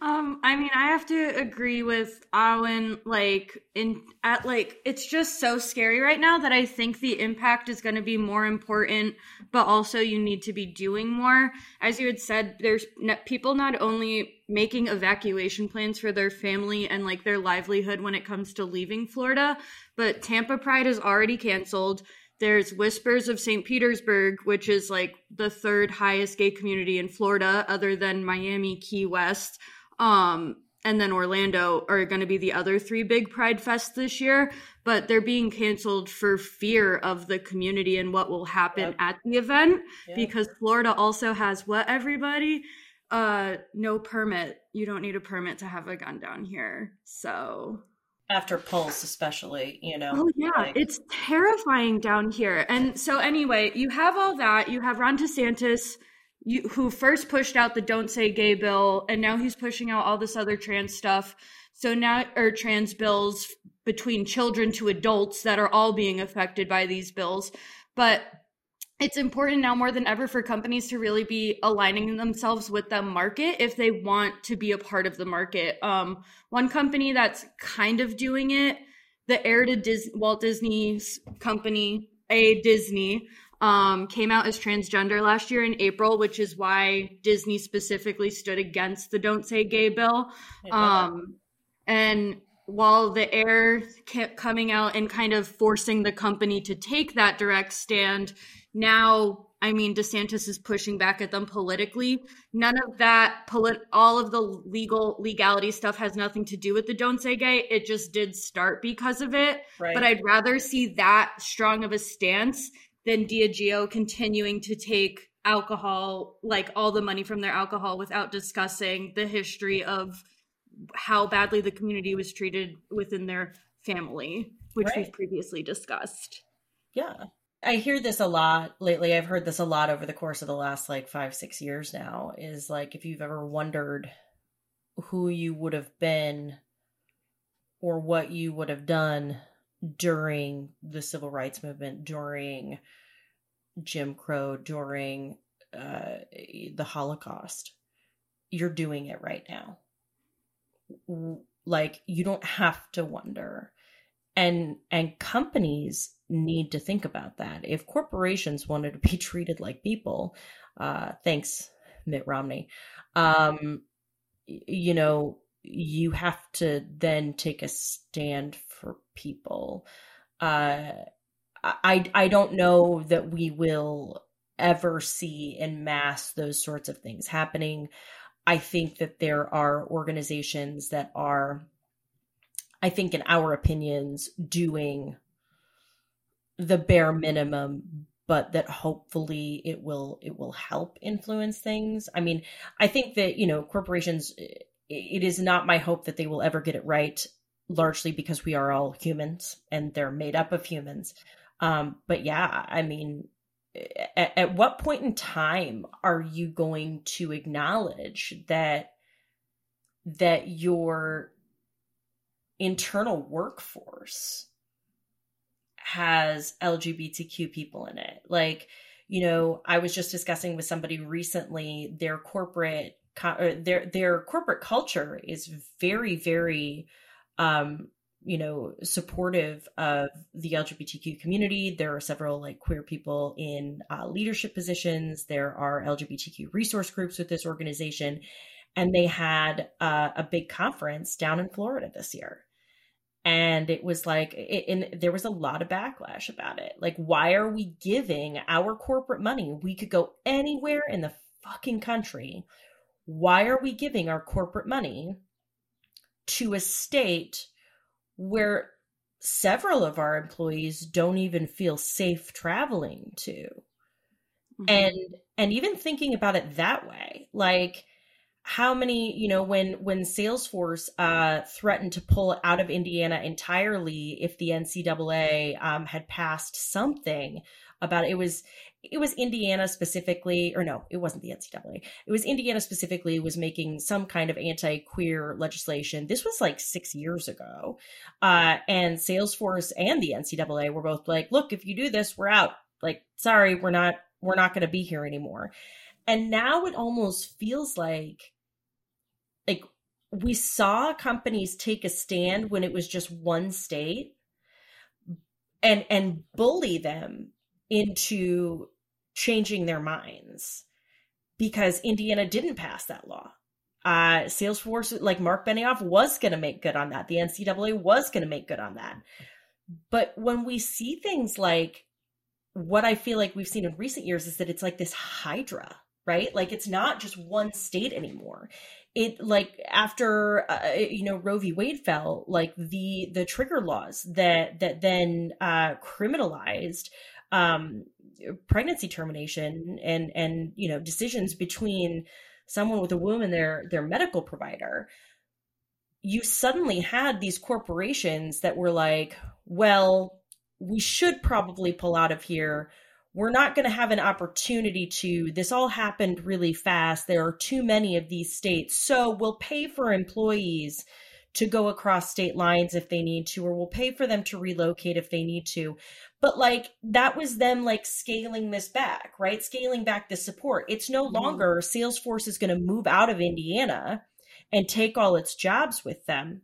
Um, I mean, I have to agree with Owen. Like, in at like, it's just so scary right now that I think the impact is going to be more important, but also you need to be doing more. As you had said, there's people not only making evacuation plans for their family and like their livelihood when it comes to leaving Florida, but Tampa Pride is already canceled. There's Whispers of St. Petersburg, which is like the third highest gay community in Florida, other than Miami, Key West. Um, and then Orlando are going to be the other three big Pride Fest this year, but they're being canceled for fear of the community and what will happen yep. at the event because Florida also has what everybody uh no permit. You don't need a permit to have a gun down here. So after Pulse, especially, you know. Oh yeah, like... it's terrifying down here. And so anyway, you have all that. You have Ron DeSantis, you, who first pushed out the "Don't Say Gay" bill, and now he's pushing out all this other trans stuff. So now, or trans bills between children to adults that are all being affected by these bills. But it's important now more than ever for companies to really be aligning themselves with the market if they want to be a part of the market. Um, one company that's kind of doing it, the heir to Dis- Walt Disney's company, A Disney, um, came out as transgender last year in April, which is why Disney specifically stood against the "Don't Say Gay" bill. Um, and while the heir kept coming out and kind of forcing the company to take that direct stand, now I mean DeSantis is pushing back at them politically. None of that polit all of the legal legality stuff has nothing to do with the don't say gay. It just did start because of it. Right. But I'd rather see that strong of a stance than Diageo continuing to take alcohol, like all the money from their alcohol without discussing the history of how badly the community was treated within their family, which right. we've previously discussed. Yeah. I hear this a lot lately. I've heard this a lot over the course of the last like five, six years now. Is like if you've ever wondered who you would have been or what you would have done during the civil rights movement, during Jim Crow, during uh, the Holocaust, you're doing it right now. Like you don't have to wonder and and companies need to think about that. If corporations wanted to be *laughs* treated like people uh thanks mitt romney um you know you have to then take a stand for people. Uh i i don't know that we will ever see in mass those sorts of things happening. I think that there are organizations that are I think, in our opinions, doing the bare minimum but that hopefully it will it will help influence things. I mean i think that you know corporations it is not my hope that they will ever get it right largely because we are all humans and they're made up of humans. Um but yeah i mean at, at what point in time are you going to acknowledge that that your internal workforce has LGBTQ people in it. Like, you know, I was just discussing with somebody recently their corporate their their corporate culture is very very um you know supportive of the lgbtq community. There are several like queer people in uh, leadership positions. There are lgbtq resource groups with this organization. And they had uh, a big conference down in florida this year and it was like it, and there was a lot of backlash about it. Like why are we giving our corporate money? We could go anywhere in the fucking country. Why are we giving our corporate money to a state where several of our employees don't even feel safe traveling to? Mm-hmm. and and even thinking about it that way like how many you know when when salesforce uh threatened to pull out of indiana entirely if the ncaa um, had passed something about it. it was it was indiana specifically or no it wasn't the ncaa it was indiana specifically was making some kind of anti-queer legislation. This was like six years ago. Uh and salesforce and the ncaa were both like look if you do this we're out. Like sorry we're not we're not going to be here anymore. And now it almost feels like like we saw companies take a stand when it was just one state and and bully them into changing their minds because Indiana didn't pass that law. Uh, Salesforce, like Mark Benioff, was going to make good on that. The NCAA was going to make good on that. But when we see things like what I feel like we've seen in recent years is that it's like this hydra right? Like it's not just one state anymore. It like after uh, you know Roe v. Wade fell, like the the trigger laws that that then uh, criminalized um, pregnancy termination and and you know decisions between someone with a womb and their their medical provider you suddenly had these corporations that were like well we should probably pull out of here we're not going to have an opportunity to. This all happened really fast. There are too many of these states. So we'll pay for employees to go across state lines if they need to, or we'll pay for them to relocate if they need to. But like that was them like scaling this back, right? Scaling back the support. It's no mm-hmm. longer Salesforce is going to move out of Indiana and take all its jobs with them.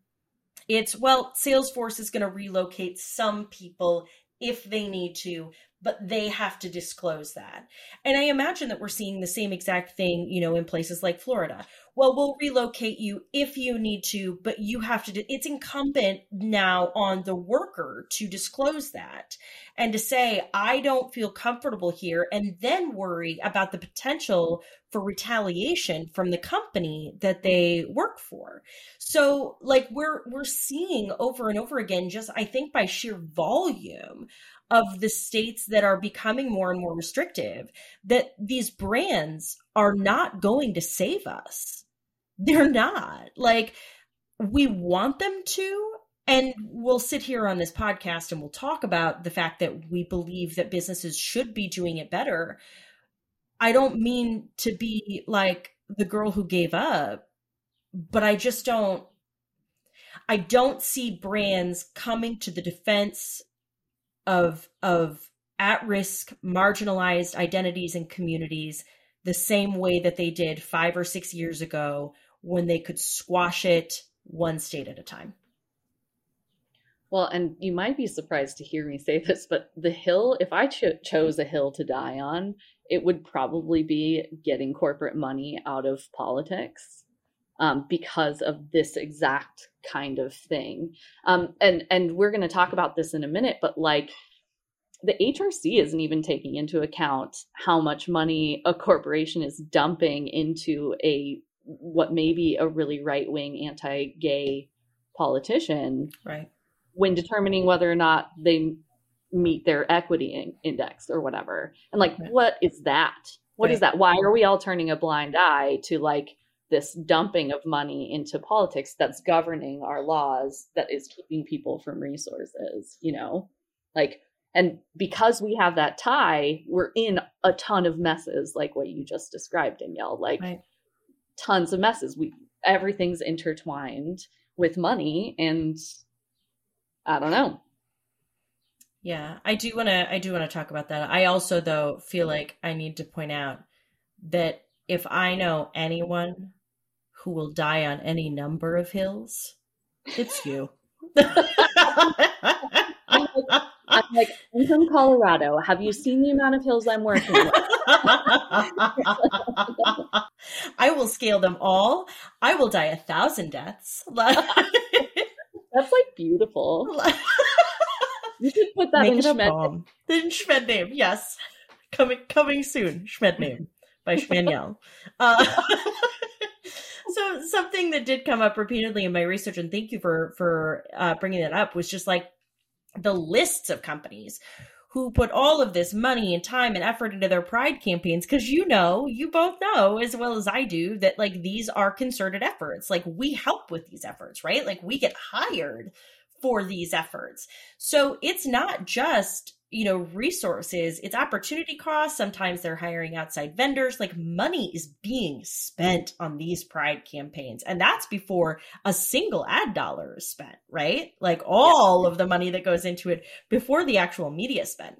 It's well, Salesforce is going to relocate some people if they need to, but they have to disclose that. And I imagine that we're seeing the same exact thing, you know, in places like Florida. Well, we'll relocate you if you need to, but you have to, it's incumbent now on the worker to disclose that and to say, I don't feel comfortable here, and then worry about the potential for retaliation from the company that they work for. So like we're we're seeing over and over again just I think by sheer volume of the states that are becoming more and more restrictive that these brands are not going to save us. *laughs* They're not. Like, we want them to. And we'll sit here on this podcast and we'll talk about the fact that we believe that businesses should be doing it better. I don't mean to be like the girl who gave up, but I just don't I don't see brands coming to the defense of of at-risk marginalized identities and communities the same way that they did 5 or 6 years ago when they could squash it one state at a time. Well, and you might be surprised to hear me say this, but the hill, if I cho- chose a hill to die on, it would probably be getting corporate money out of politics um, because of this exact kind of thing. Um, and and we're going to talk about this in a minute, but like the HRC isn't even taking into account how much money a corporation is dumping into a what may be a really right wing anti gay politician, right? When determining whether or not they meet their equity in- index or whatever, and like, right. what is that? What right. is that? Why are we all turning a blind eye to like this dumping of money into politics that's governing our laws that is keeping people from resources you know? Like and because we have that tie we're in a ton of messes like what you just described danielle like right. tons of messes. We everything's intertwined with money and i don't know. Yeah i do want to i do want to talk about that. I also though feel mm-hmm. like i need to point out that if i know anyone who will die on any number of hills, it's you. *laughs* *laughs* I'm like, I'm from Colorado. Have you seen the amount of hills I'm working with? *laughs* I will scale them all. I will die a thousand deaths. That's like beautiful. you should put that Make in Schmed. In Schmed name, yes. Coming coming soon. Schmed name by Schmaniel. Uh, so something that did come up repeatedly in my research, and thank you for for uh, bringing that up, was just like the lists of companies who put all of this money and time and effort into their pride campaigns because you know you both know as well as i do that like these are concerted efforts. Like we help with these efforts right? Like we get hired for these efforts. So it's not just you know resources it's opportunity costs. Sometimes they're hiring outside vendors. Like money is being spent on these pride campaigns and that's before a single ad dollar is spent right? Like all of the money that goes into it before the actual media spend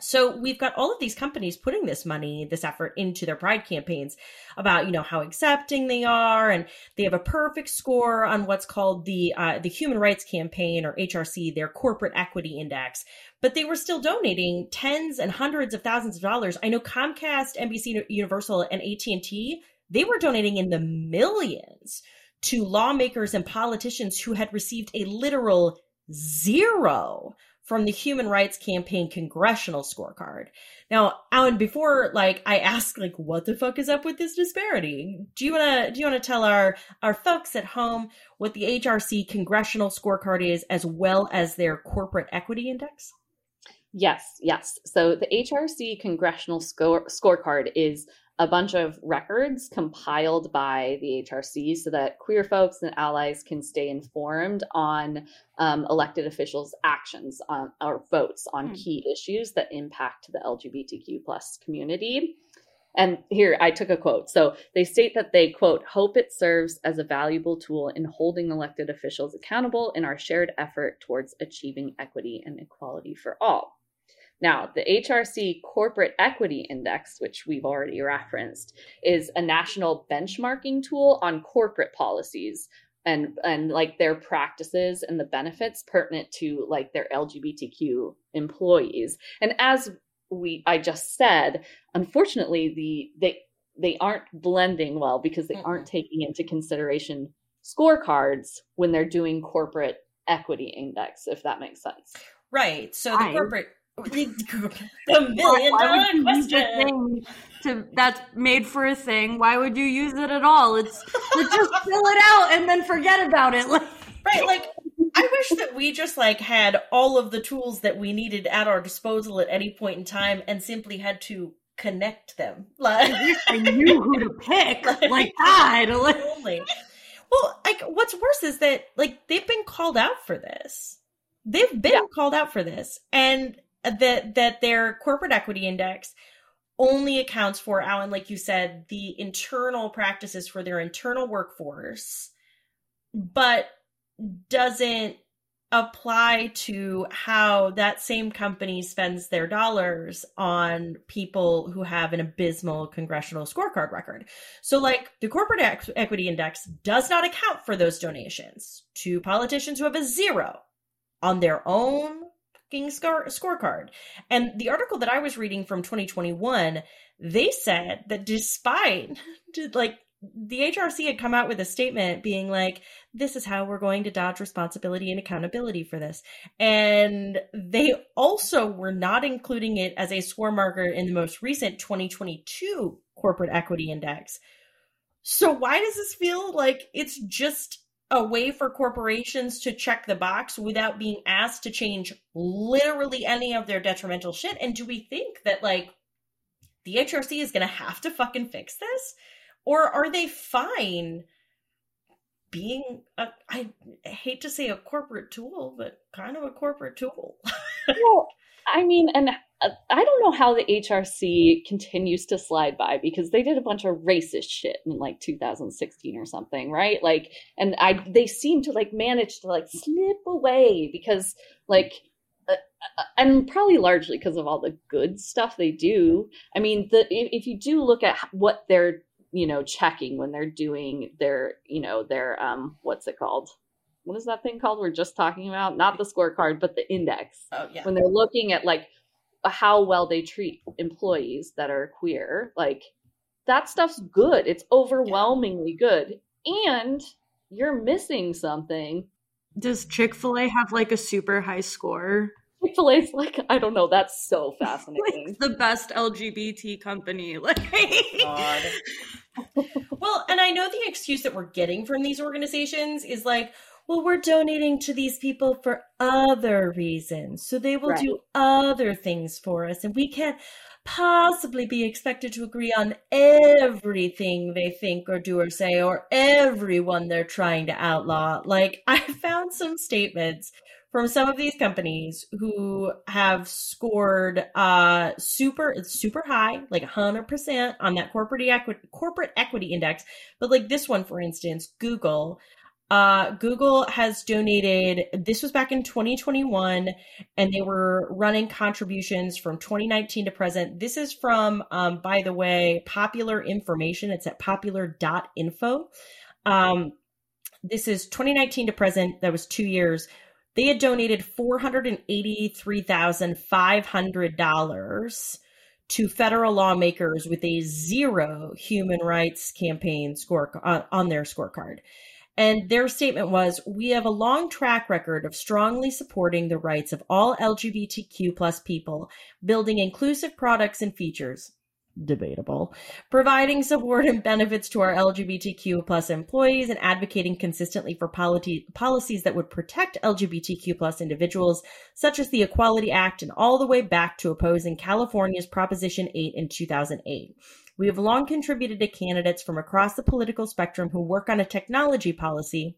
so we've got all of these companies putting this money, this effort into their pride campaigns about, you know, how accepting they are. And they have a perfect score on what's called the, uh, the Human Rights Campaign or HRC, their corporate equity index. But they were still donating tens and hundreds of thousands of dollars. I know Comcast, NBC Universal and AT&T, they were donating in the millions to lawmakers and politicians who had received a literal zero from the Human Rights Campaign congressional scorecard. Now, Alan, before like I ask like what the fuck is up with this disparity? Do you wanna do you wanna tell our our folks at home what the HRC congressional scorecard is as well as their corporate equity index? Yes, yes. So the HRC congressional score, scorecard is a bunch of records compiled by the HRC so that queer folks and allies can stay informed on um, elected officials' actions on, or votes on mm. key issues that impact the LGBTQ plus community. And here I took a quote. So they state that they, quote, hope it serves as a valuable tool in holding elected officials accountable in our shared effort towards achieving equity and equality for all. Now, the HRC Corporate Equity Index, which we've already referenced, is a national benchmarking tool on corporate policies and and like their practices and the benefits pertinent to like their LGBTQ employees. And as we I just said, unfortunately, the they they aren't blending well because they aren't taking into consideration scorecards when they're doing corporate equity index, if that makes sense. Right. So the corporate *laughs* the million dollar question. To, that's made for a thing. Why would you use it at all? It's let's just *laughs* fill it out and then forget about it. Like, right, like I wish that we just like had all of the tools that we needed at our disposal at any point in time and simply had to connect them. Like I knew who to pick. *laughs* Like, like God, like, only. Well, like what's worse is that like they've been called out for this. They've been yeah. called out for this, and that that their corporate equity index only accounts for Alan, like you said, the internal practices for their internal workforce, but doesn't apply to how that same company spends their dollars on people who have an abysmal congressional scorecard record. So, like, the corporate equity index does not account for those donations to politicians who have a zero on their own score, scorecard. And the article that I was reading from 2021, they said that despite *laughs* like the HRC had come out with a statement being like, this is how we're going to dodge responsibility and accountability for this. And they also were not including it as a score marker in the most recent 2022 corporate equity index. So why does this feel like it's just a way for corporations to check the box without being asked to change literally any of their detrimental shit? And do we think that like the HRC is going to have to fucking fix this? Or are they fine being a, I hate to say a corporate tool, but kind of a corporate tool? *laughs* well, I mean, and uh, I don't know how the HRC continues to slide by because they did a bunch of racist shit in like 2016 or something, right? Like, and I they seem to like manage to like slip away because like. Uh, uh and probably largely because of all the good stuff they do. I mean, the if, if you do look at what they're you know checking when they're doing their you know their um what's it called what is that thing called we're just talking about? Not the scorecard but the index. Oh, yeah. when they're looking at like how well they treat employees that are queer like that stuff's good. It's overwhelmingly yeah. good. And you're missing something. Does chick-fil-a have like a super high score? Chick-fil-a's like i don't know. That's so *laughs* fascinating. like the best lgbt company *laughs* like *laughs* well and i know the excuse that we're getting from these organizations is like well, we're donating to these people for other reasons. So they will Right. do other things for us. And we can't possibly be expected to agree on everything they think or do or say or everyone they're trying to outlaw. Like, *laughs* I found some statements from some of these companies who have scored uh super super high like 100% on that corporate equity corporate equity index but like this one for instance google uh google has donated this was back in 2021 and they were running contributions from 2019 to present. This is from um by the way popular information. It's at popular.info um this is 2019 to present. That was 2 years. They had donated $483,500 to federal lawmakers with a zero human rights campaign score uh, on their scorecard. And their statement was, we have a long track record of strongly supporting the rights of all LGBTQ plus people, building inclusive products and features. Debatable. Providing support and benefits to our LGBTQ plus employees and advocating consistently for polity, policies that would protect LGBTQ plus individuals, such as the Equality Act, and all the way back to opposing California's Proposition 8 in 2008. We have long contributed to candidates from across the political spectrum who work on a technology policy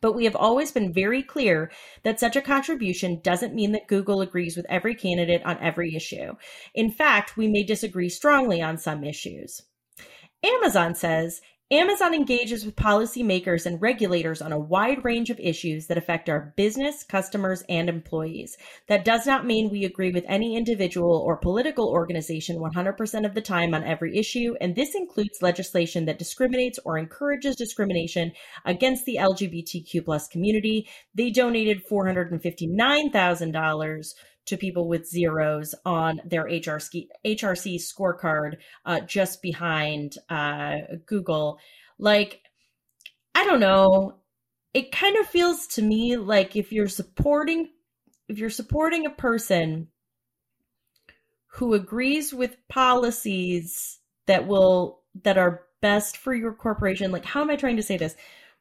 but we have always been very clear that such a contribution doesn't mean that Google agrees with every candidate on every issue. In fact, we may disagree strongly on some issues. Amazon says Amazon engages with policymakers and regulators on a wide range of issues that affect our business, customers, and employees. That does not mean we agree with any individual or political organization 100% of the time on every issue, and this includes legislation that discriminates or encourages discrimination against the LGBTQ plus community. They donated $459,000 to people with zeros on their HRC, HRC scorecard, uh, just behind uh, Google. Like, I don't know. It kind of feels to me like if you're supporting, if you're supporting a person who agrees with policies that will that are best for your corporation, like how am I trying to say this?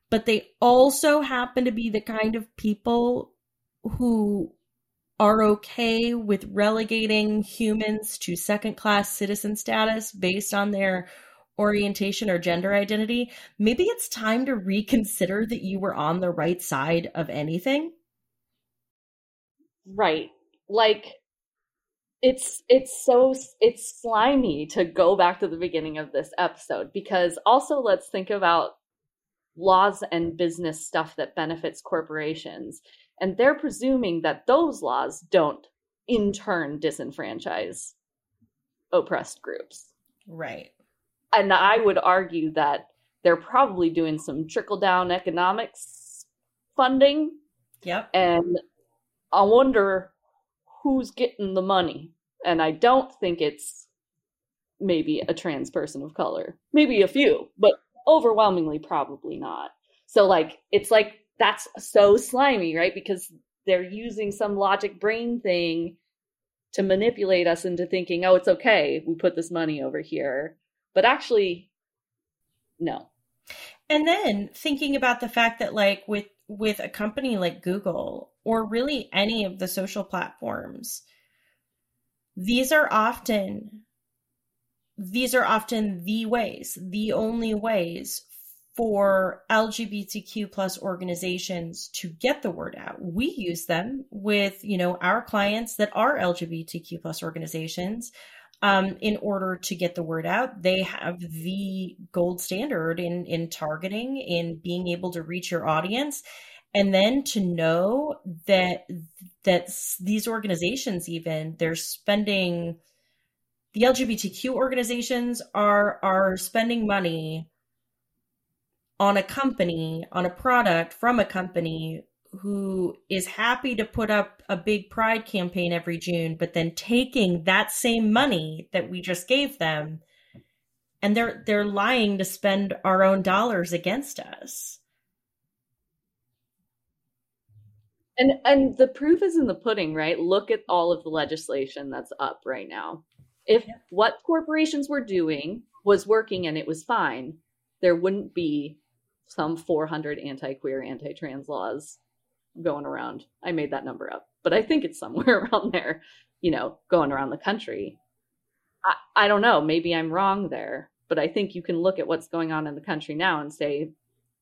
But they also happen to be the kind of people who are okay with relegating humans to second class citizen status based on their orientation or gender identity, maybe it's time to reconsider that you were on the right side of anything. Right. Like it's it's so it's slimy to go back to the beginning of this episode because also let's think about laws and business stuff that benefits corporations and they're presuming that those laws don't in turn disenfranchise oppressed groups. Right. And I would argue that they're probably doing some trickle down economics funding. Yep. And I wonder who's getting the money. And I don't think it's maybe a trans person of color. Maybe a few, but overwhelmingly probably not. So like it's like that's so slimy, right? Because they're using some logic brain thing to manipulate us into thinking, oh, it's okay. We put this money over here. But actually, no. And then thinking about the fact that like with with a company like Google or really any of the social platforms, these are often these are often the ways, the only ways for LGBTQ plus organizations to get the word out. We use them with, you know, our clients that are LGBTQ plus organizations um, in order to get the word out. They have the gold standard in in targeting, in being able to reach your audience, and then to know that that these organizations even they're spending the LGBTQ organizations are are spending money on a company, on a product from a company who is happy to put up a big pride campaign every June, but then taking that same money that we just gave them and they're they're lying to spend our own dollars against us. And and the proof is in the pudding, right? Look at all of the legislation that's up right now. If what corporations were doing was working and it was fine, there wouldn't be some 400 anti-queer, anti-trans laws going around. I made that number up, but I think it's somewhere *laughs* around there, you know, going around the country. I, I don't know. Maybe I'm wrong there, but I think you can look at what's going on in the country now and say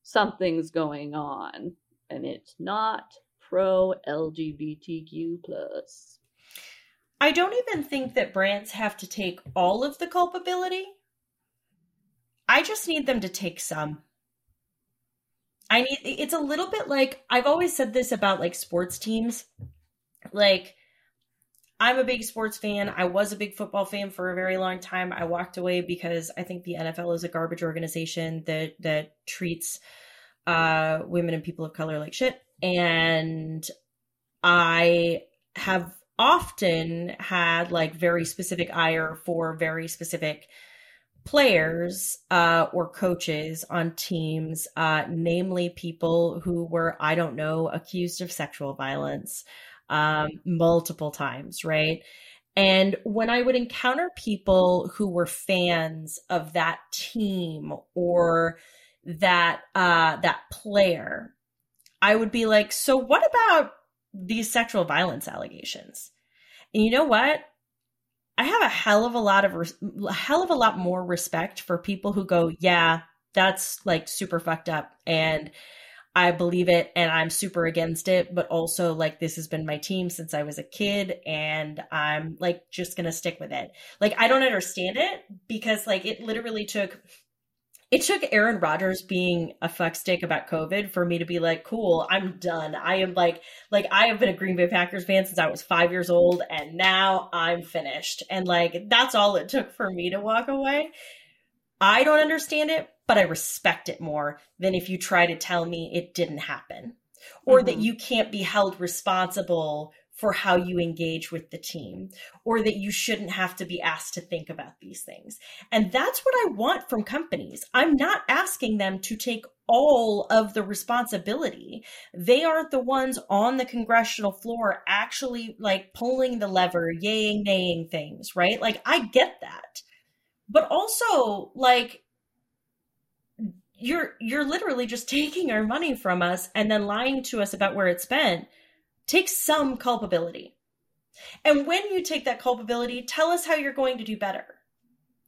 something's going on, and it's not pro LGBTQ plus. I don't even think that brands have to take all of the culpability. I just need them to take some. I need it's a little bit like I've always said this about like sports teams. Like I'm a big sports fan. I was a big football fan for a very long time. I walked away because I think the NFL is a garbage organization that that treats uh, women and people of color like shit. And I have often had like very specific ire for very specific players uh, or coaches on teams, uh, namely people who were, I don't know, accused of sexual violence um, multiple times, right? And when I would encounter people who were fans of that team or that uh, that player, I would be like, "So what about these sexual violence allegations?" And you know what? I have a hell of a lot of res- hell of a lot more respect for people who go, "Yeah, that's like super fucked up," and I believe it and I'm super against it, but also like this has been my team since I was a kid and I'm like just going to stick with it. Like I don't understand it because like it literally took it took Aaron Rodgers being a fuckstick about COVID for me to be like, cool, I'm done. I am like, like I have been a Green Bay Packers fan since I was five years old, and now I'm finished. And like that's all it took for me to walk away. I don't understand it, but I respect it more than if you try to tell me it didn't happen or mm-hmm. that you can't be held responsible for how you engage with the team or that you shouldn't have to be asked to think about these things. And that's what I want from companies. I'm not asking them to take all of the responsibility. They aren't the ones on the congressional floor actually like pulling the lever, yaying, naying things, right? Like I get that. But also like you're you're literally just *laughs* taking our money from us and then lying to us about where it's spent take some culpability. And when you take that culpability tell us how you're going to do better.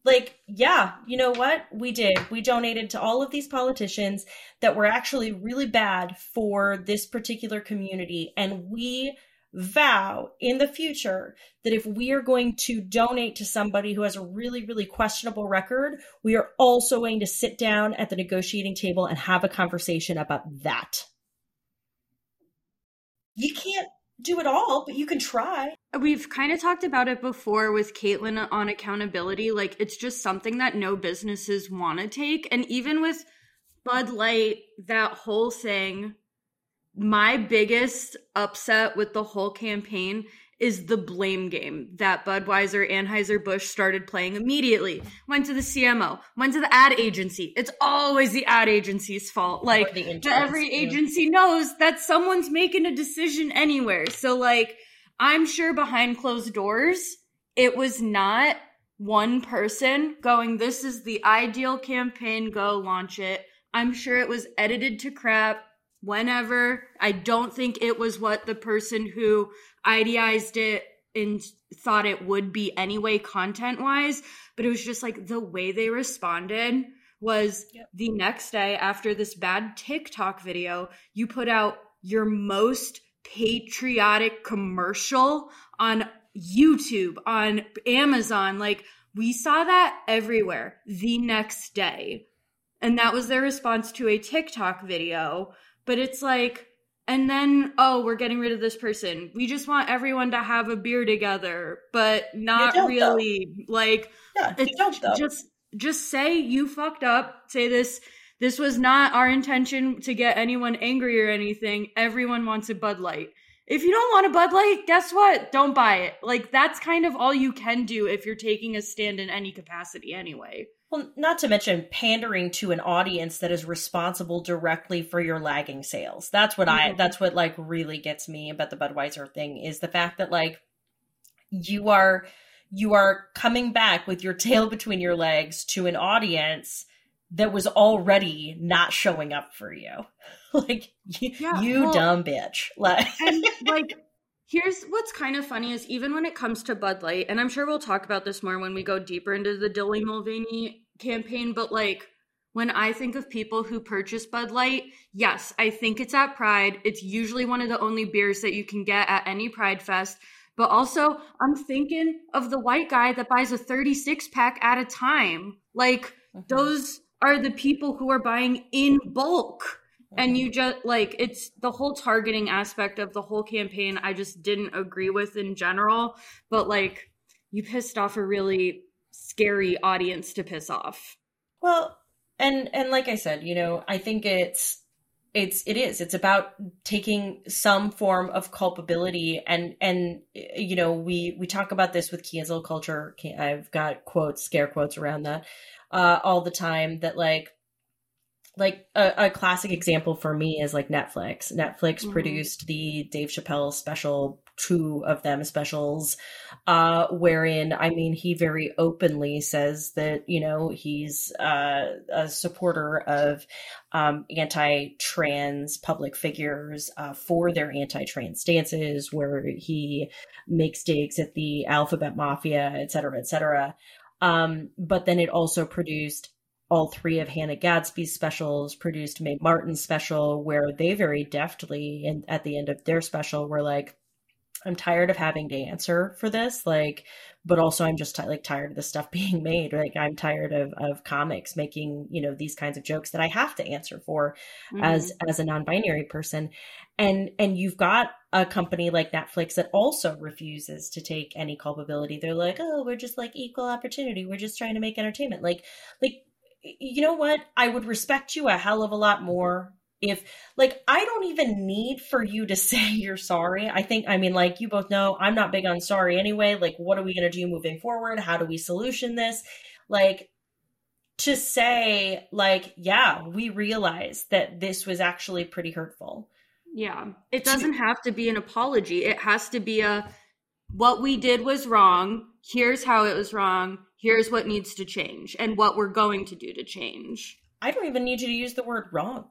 Like yeah you know what? We did. We donated to all of these politicians that were actually really bad for this particular community. And we vow in the future that if we are going to donate to somebody who has a really, really questionable record, we are also going to sit down at the negotiating table and have a conversation about that. You can't do it all, but you can try. We've kind of talked about it before with Caitlin on accountability. Like, it's just something that no businesses want to take. And even with Bud Light, that whole thing my biggest upset with the whole campaign is the blame game that Budweiser Anheuser-Busch started playing immediately. Went to the CMO, went to the ad agency. It's always the ad agency's fault. Like every agency knows that someone's making a decision anywhere. So like I'm sure behind closed doors, it was not one person going, this is the ideal campaign, go launch it. I'm sure it was edited to crap whenever. I don't think it was what the person who idealized it and thought it would be anyway, content wise, but it was just like the way they responded was yep. the next day after this bad TikTok video, you put out your most patriotic commercial on YouTube, on Amazon. Like, we saw that everywhere the next day. And that was their response to a TikTok video but it's like and then oh we're getting rid of this person. We just want everyone to have a beer together but not really though. like yeah, it's just just say you fucked up. Say this this was not our intention to get anyone angry or anything. Everyone wants a bud light if you don't want a bud light guess what don't buy it like that's kind of all you can do if you're taking a stand in any capacity anyway well, not to mention pandering to an audience that is responsible directly for your lagging sales. That's what mm-hmm. I that's what like really gets me about the Budweiser thing is the fact that like you are you are coming back with your tail *laughs* between your legs to an audience that was already not showing up for you. *laughs* like you, Yeah, you well- dumb bitch. Like and *laughs* like here's what's kind of funny is even when it comes to Bud Light, and I'm sure we'll talk about this more when we go deeper into the Dylan Mulvaney campaign, but like when I think of people who purchase Bud Light, yes, I think it's at Pride. It's usually one of the only beers that you can get at any Pride Fest. But also, I'm thinking of the white guy that buys a 36 pack at a time. Like, mm-hmm. those are the people who are buying in bulk. And mm-hmm. you just like it's the whole targeting aspect of the whole campaign i just didn't agree with in general. But like you pissed off a really scary audience to piss off. Well, and and like I said, you know, I think it's it's it is. It's about taking some form of culpability and and you know we we talk about this with cancel culture. I've got quotes scare quotes around that uh all the time that like like a, a classic example for me is like netflix. Netflix Mhm. produced the dave chappelle special two of them specials uh wherein i mean he very openly says that you know he's uh a supporter of um anti-trans public figures uh, for their anti-trans stances where he makes digs at the alphabet mafia et cetera et cetera. Um but then it also produced all three of Hannah Gadsby's specials produced Mae Martin's special, where they very deftly, and at the end of their special, were like, "I'm tired of having to answer for this, like, but also I'm just like tired of the stuff *laughs* being made. Like, I'm tired of of comics making you know these kinds of jokes that I have to answer for as mm-hmm. as a non-binary person. And and you've got a company like Netflix that also refuses to take any culpability. They're like oh we're just like equal opportunity. We're just trying to make entertainment. Like like you know what? I would respect you a hell of a lot more if like I don't even need for you to *laughs* say you're sorry. I think I mean like you both know I'm not big on sorry anyway. Like what are we going to do moving forward? How do we solution this? Like to say like yeah, we realize that this was actually pretty hurtful. yeah it doesn't have to be an apology it has to be a what we did was wrong here's how it was wrong here's what needs to change and what we're going to do to change I don't even need you to use the word wrong.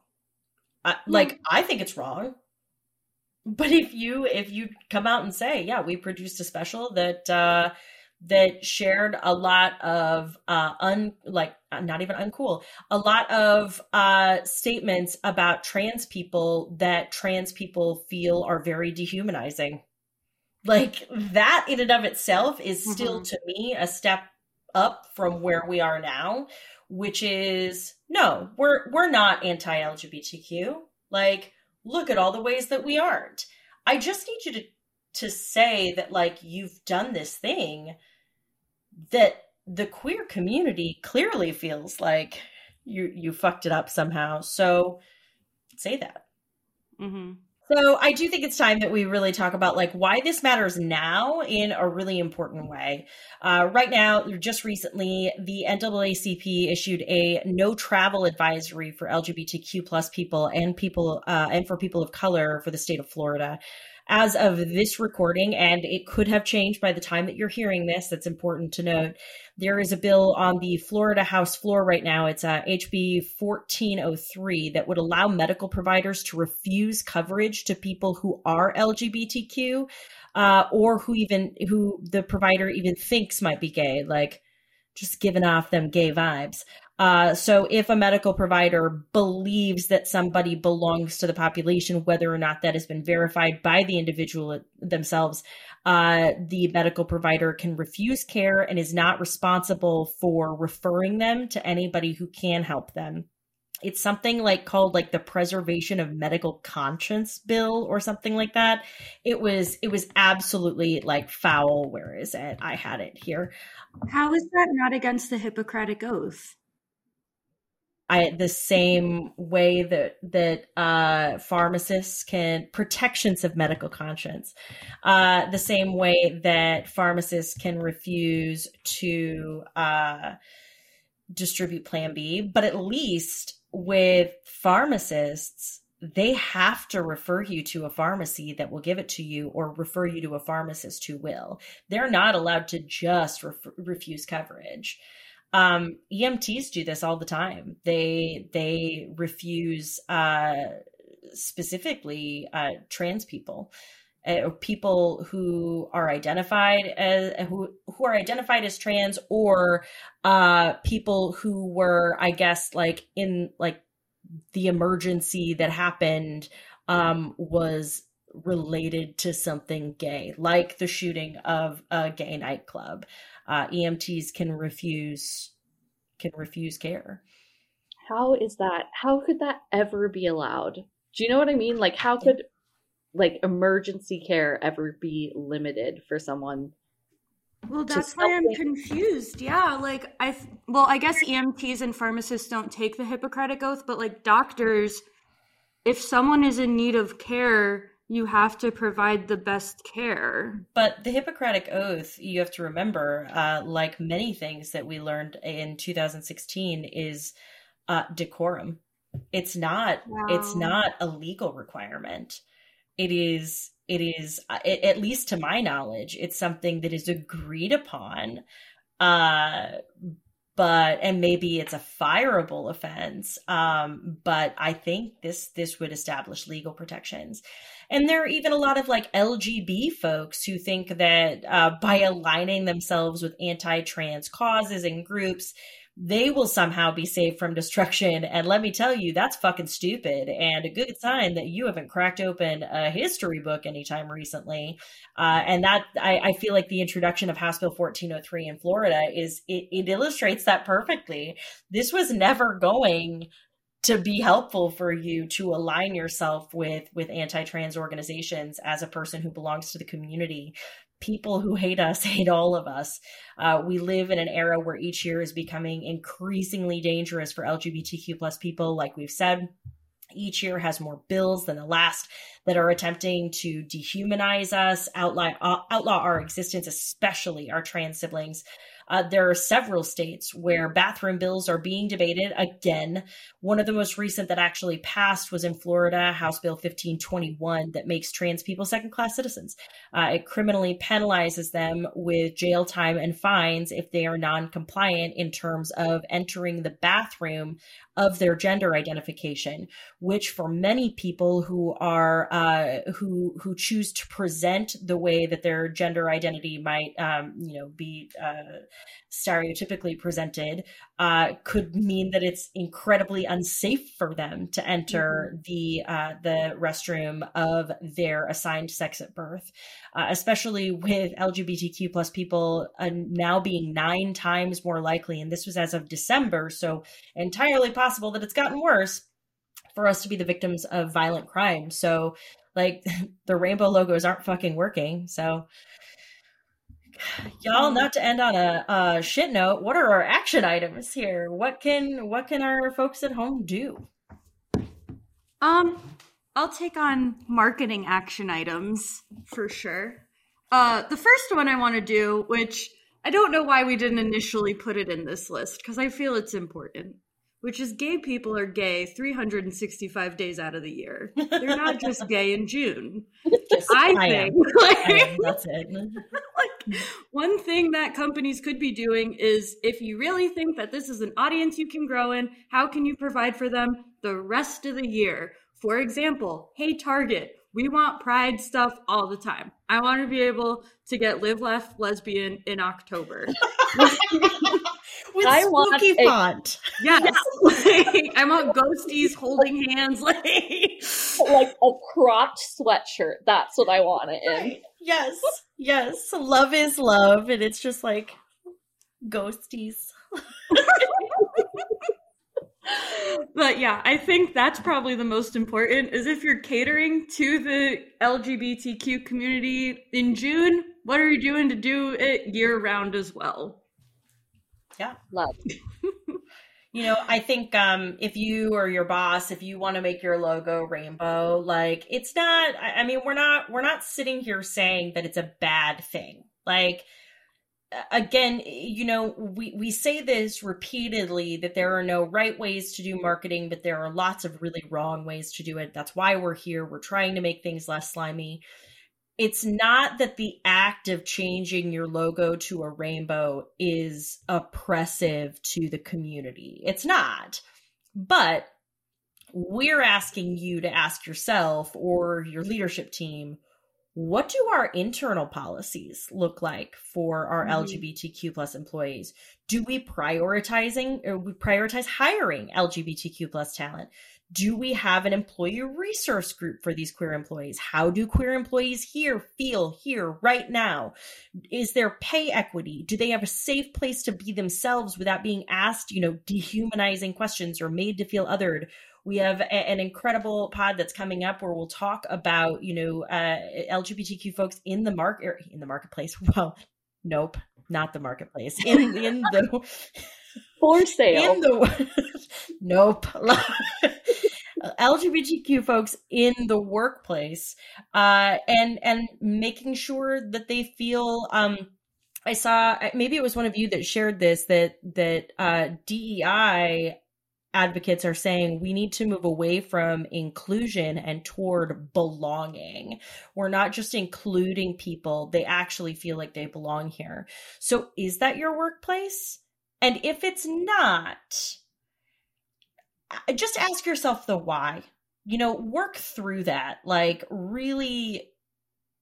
I, like I think it's wrong. But if you if you come out and say, yeah, we produced a special that uh that shared a lot of uh un like uh, not even uncool, a lot of uh statements about trans people that trans people feel are very dehumanizing. Like that in and of itself is still Mhm. to me a step up from where we are now which is no, we're we're not anti-LGBTQ. Like, look at all the ways that we aren't. I just need you to to say that like you've done this thing that the queer community clearly feels like you you fucked it up somehow. So say that. mm-hmm. So I do think it's time that we really talk about like why this matters now in a really important way. Uh, right now, just recently, the NAACP issued a no travel advisory for LGBTQ plus people and people uh, and for people of color for the state of Florida. As of this recording, and it could have changed by the time that you're hearing this, that's important to note. There is a bill on the Florida House floor right now. It's uh, HB 1403 that would allow medical providers to refuse coverage to people who are LGBTQ uh, or who even who the provider even thinks might be gay, like just giving off them gay vibes. Uh, so if a medical provider believes that somebody belongs to the population, whether or not that has been verified by the individual themselves, uh, the medical provider can refuse care and is not responsible for referring them to anybody who can help them. It's something like called like the preservation of medical conscience bill or something like that. It was it was absolutely like foul. Where is it? I had it here. how is that not against the hippocratic oath I the same way that that uh, pharmacists can protections of medical conscience, uh, the same way that pharmacists can refuse to uh, distribute Plan B, but at least with pharmacists, they have to refer you to a pharmacy that will give it to you, or refer you to a pharmacist who will. They're not allowed to just ref- refuse coverage. Um, EMTs do this all the time. They they refuse uh, specifically uh, trans people. Uh, people who are identified as who who are identified as trans or uh people who were i guess like in like the emergency that happened um was related to something gay like the shooting of a gay nightclub uh emts can refuse can refuse care. How is that how could that ever be allowed? Do you know what i mean? Like how could like emergency care ever be limited for someone well that's why i'm confused. Yeah like i well i guess emts and pharmacists don't take the hippocratic oath but like doctors if someone is in need of care you have to provide the best care. But the hippocratic oath you have to remember uh, like many things that we learned in 2016 is uh, decorum. It's not wow. it's not a legal requirement. It is it is uh, at least to my knowledge it's something that is agreed upon uh but and maybe it's a fireable offense um but i think this this would establish legal protections. And there are even a lot of like lgb folks who think that uh, by aligning themselves with anti-trans causes and groups they will somehow be saved from destruction. And let me tell you, that's fucking stupid and a good sign that you haven't cracked open a history book anytime recently. Uh, and that I, I, feel like the introduction of House Bill 1403 in Florida is it, it illustrates that perfectly. This was never going to be helpful for you to align yourself with with anti-trans organizations as a person who belongs to the community people who hate us *laughs* hate all of us. Uh, we live in an era where each year is becoming increasingly dangerous for LGBTQ plus people, like we've said. Each year has more bills than the last that are attempting to dehumanize us, outlaw, uh, outlaw our existence, especially our trans siblings. Uh, there are several states where bathroom bills are being debated again. One of the most recent that actually passed was in Florida, House Bill 1521, that makes trans people second class citizens. Uh, it criminally penalizes them with jail time and fines if they are non compliant in terms of entering the bathroom of their gender identification, which for many people who are uh, who who choose to present the way that their gender identity might um, you know be uh, stereotypically presented uh, could mean that it's incredibly unsafe for them to enter mm-hmm. the uh, the restroom of their assigned sex at birth, uh, especially with LGBTQ plus people uh, now being nine times more likely, and this was as of December, so entirely possible that it's gotten worse for us to be the victims of violent crime. So, like *laughs* the rainbow logos aren't fucking working. So y'all not to end on a, a shit note what are our action items here what can what can our folks at home do um i'll take on marketing action items for sure uh the first one i want to do which i don't know why we didn't initially put it in this list because i feel it's important which is gay people are gay 365 days out of the year. They're not just *laughs* gay in June. Just, I, I think *laughs* like, I that's it. *laughs* like, *laughs* one thing that companies could be doing is if you really think that this is an audience you can grow in, how can you provide for them the rest of the year? For example, hey Target, we want pride stuff all the time. I want to be able to get live laugh lesbian in October. *laughs* with I spooky want font. A, yes, like, I want ghosties holding hands, like like a cropped sweatshirt. That's what I want it in. Yes, yes. Love is love, and it's just like ghosties. *laughs* but yeah, I think that's probably the most important is if you're catering to the LGBTQ community in June, what are you doing to do it year round as well? Yeah. Love. *laughs* you know, I think um, if you or your boss, if you want to make your logo rainbow, like it's not. I, I mean, we're not we're not sitting here saying that it's a bad thing. Like again, you know, we we say this repeatedly that there are no right ways to do marketing, but there are lots of really wrong ways to do it. That's why we're here. We're trying to make things less slimy it's not that the act of changing your logo to a rainbow is oppressive to the community. It's not. But we're asking you to ask yourself or your leadership team what do our internal policies look like for our mm-hmm. lgbtq plus employees do we prioritizing or we prioritize hiring lgbtq plus talent do we have an employee resource group for these queer employees? How do queer employees here feel here right now? Is there pay equity? Do they have a safe place to be themselves without being asked, you know, dehumanizing questions or made to feel othered? We have a, an incredible pod that's coming up where we'll talk about, you know, uh, LGBTQ folks in the market er, in the marketplace. *laughs* Well, nope, not the marketplace. In in the *laughs* for sale. In the *laughs* nope. LGBTQ folks in the workplace, uh, and and making sure that they feel. Um, I saw maybe it was one of you that shared this that that uh, DEI advocates are saying we need to move away from inclusion and toward belonging. We're not just including people, they actually feel like they belong here. So, is that your workplace? And if it's not, just ask yourself the why. You know, work through that. Like, really,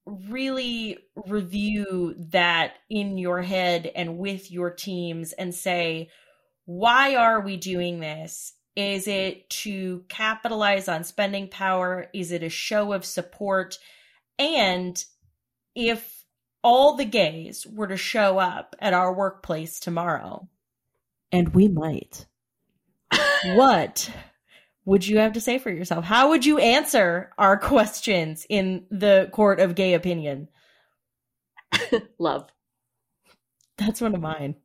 really review that in your head and with your teams and say, why are we doing this? Is it to capitalize on spending power? Is it a show of support? And if all the gays were to show up at our workplace tomorrow, and we might, what would you have to say for yourself? How would you answer our questions in the court of gay opinion? *laughs* Love. That's one of mine.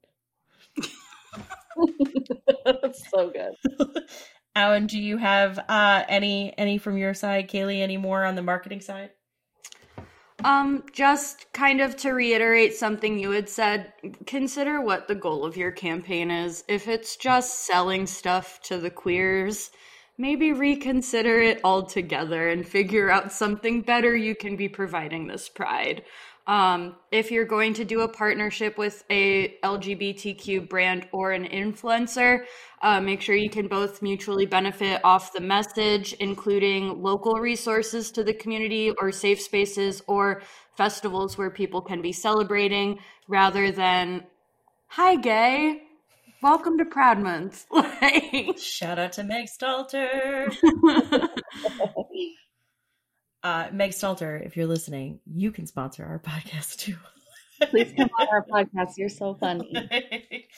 That's so good. *laughs* Alan, do you have uh, any any from your side, Kaylee? Any more on the marketing side? Um, just kind of to reiterate something you had said, consider what the goal of your campaign is. If it's just selling stuff to the queers, maybe reconsider it altogether and figure out something better you can be providing this pride. Um, if you're going to do a partnership with a LGBTQ brand or an influencer, uh, make sure you can both mutually benefit off the message, including local resources to the community or safe spaces or festivals where people can be celebrating rather than, hi, gay. Welcome to Proud Month. *laughs* Shout out to Meg Stalter. *laughs* Uh, Meg Stalter, if you're listening, you can sponsor our *laughs* podcast too. Please come on our podcast. You're so funny. *laughs*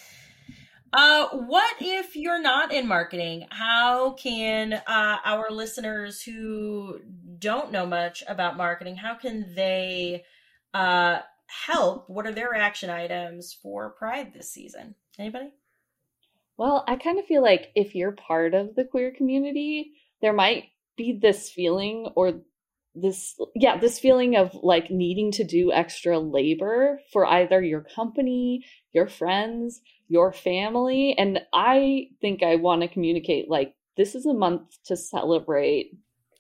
Uh, what if you're not in marketing? How can uh, our listeners who don't know much about marketing, how can they uh, help? What are their action items for Pride this season? Anybody? Well, I kind of feel like if you're part of the queer community, there might be this feeling or this yeah this feeling of like needing to do extra labor for either your company your friends your family and i think i want to communicate like this is a month to celebrate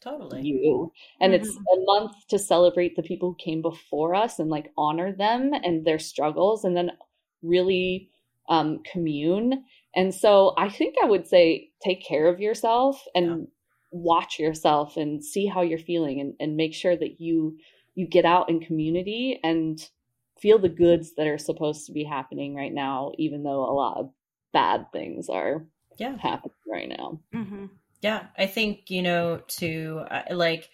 totally you and mm-hmm. it's a month to celebrate the people who came before us and like honor them and their struggles and then really um commune and so i think i would say take care of yourself and yeah watch yourself and see how you're feeling and, and make sure that you you get out in community and feel the goods that are supposed to be happening right now even though a lot of bad things are yeah. happening right now. Mm-hmm. yeah i think you know to uh, like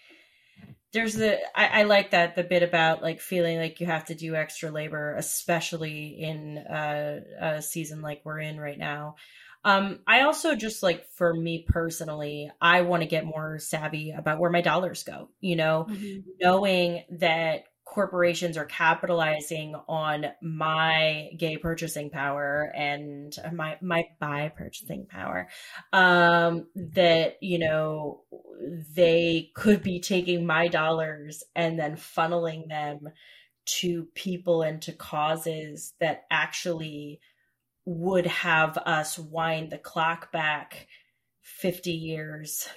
there's the I, I, like that the bit about like feeling like you have to do extra labor especially in uh, a season like we're in right now um, I also just like for me personally, I want to get more savvy about where my dollars go, you know, mm-hmm. knowing that corporations are capitalizing on my gay purchasing power and my my buy purchasing power um that you know they could be taking my dollars and then funneling them to people and to causes that actually would have us wind the clock back 50 years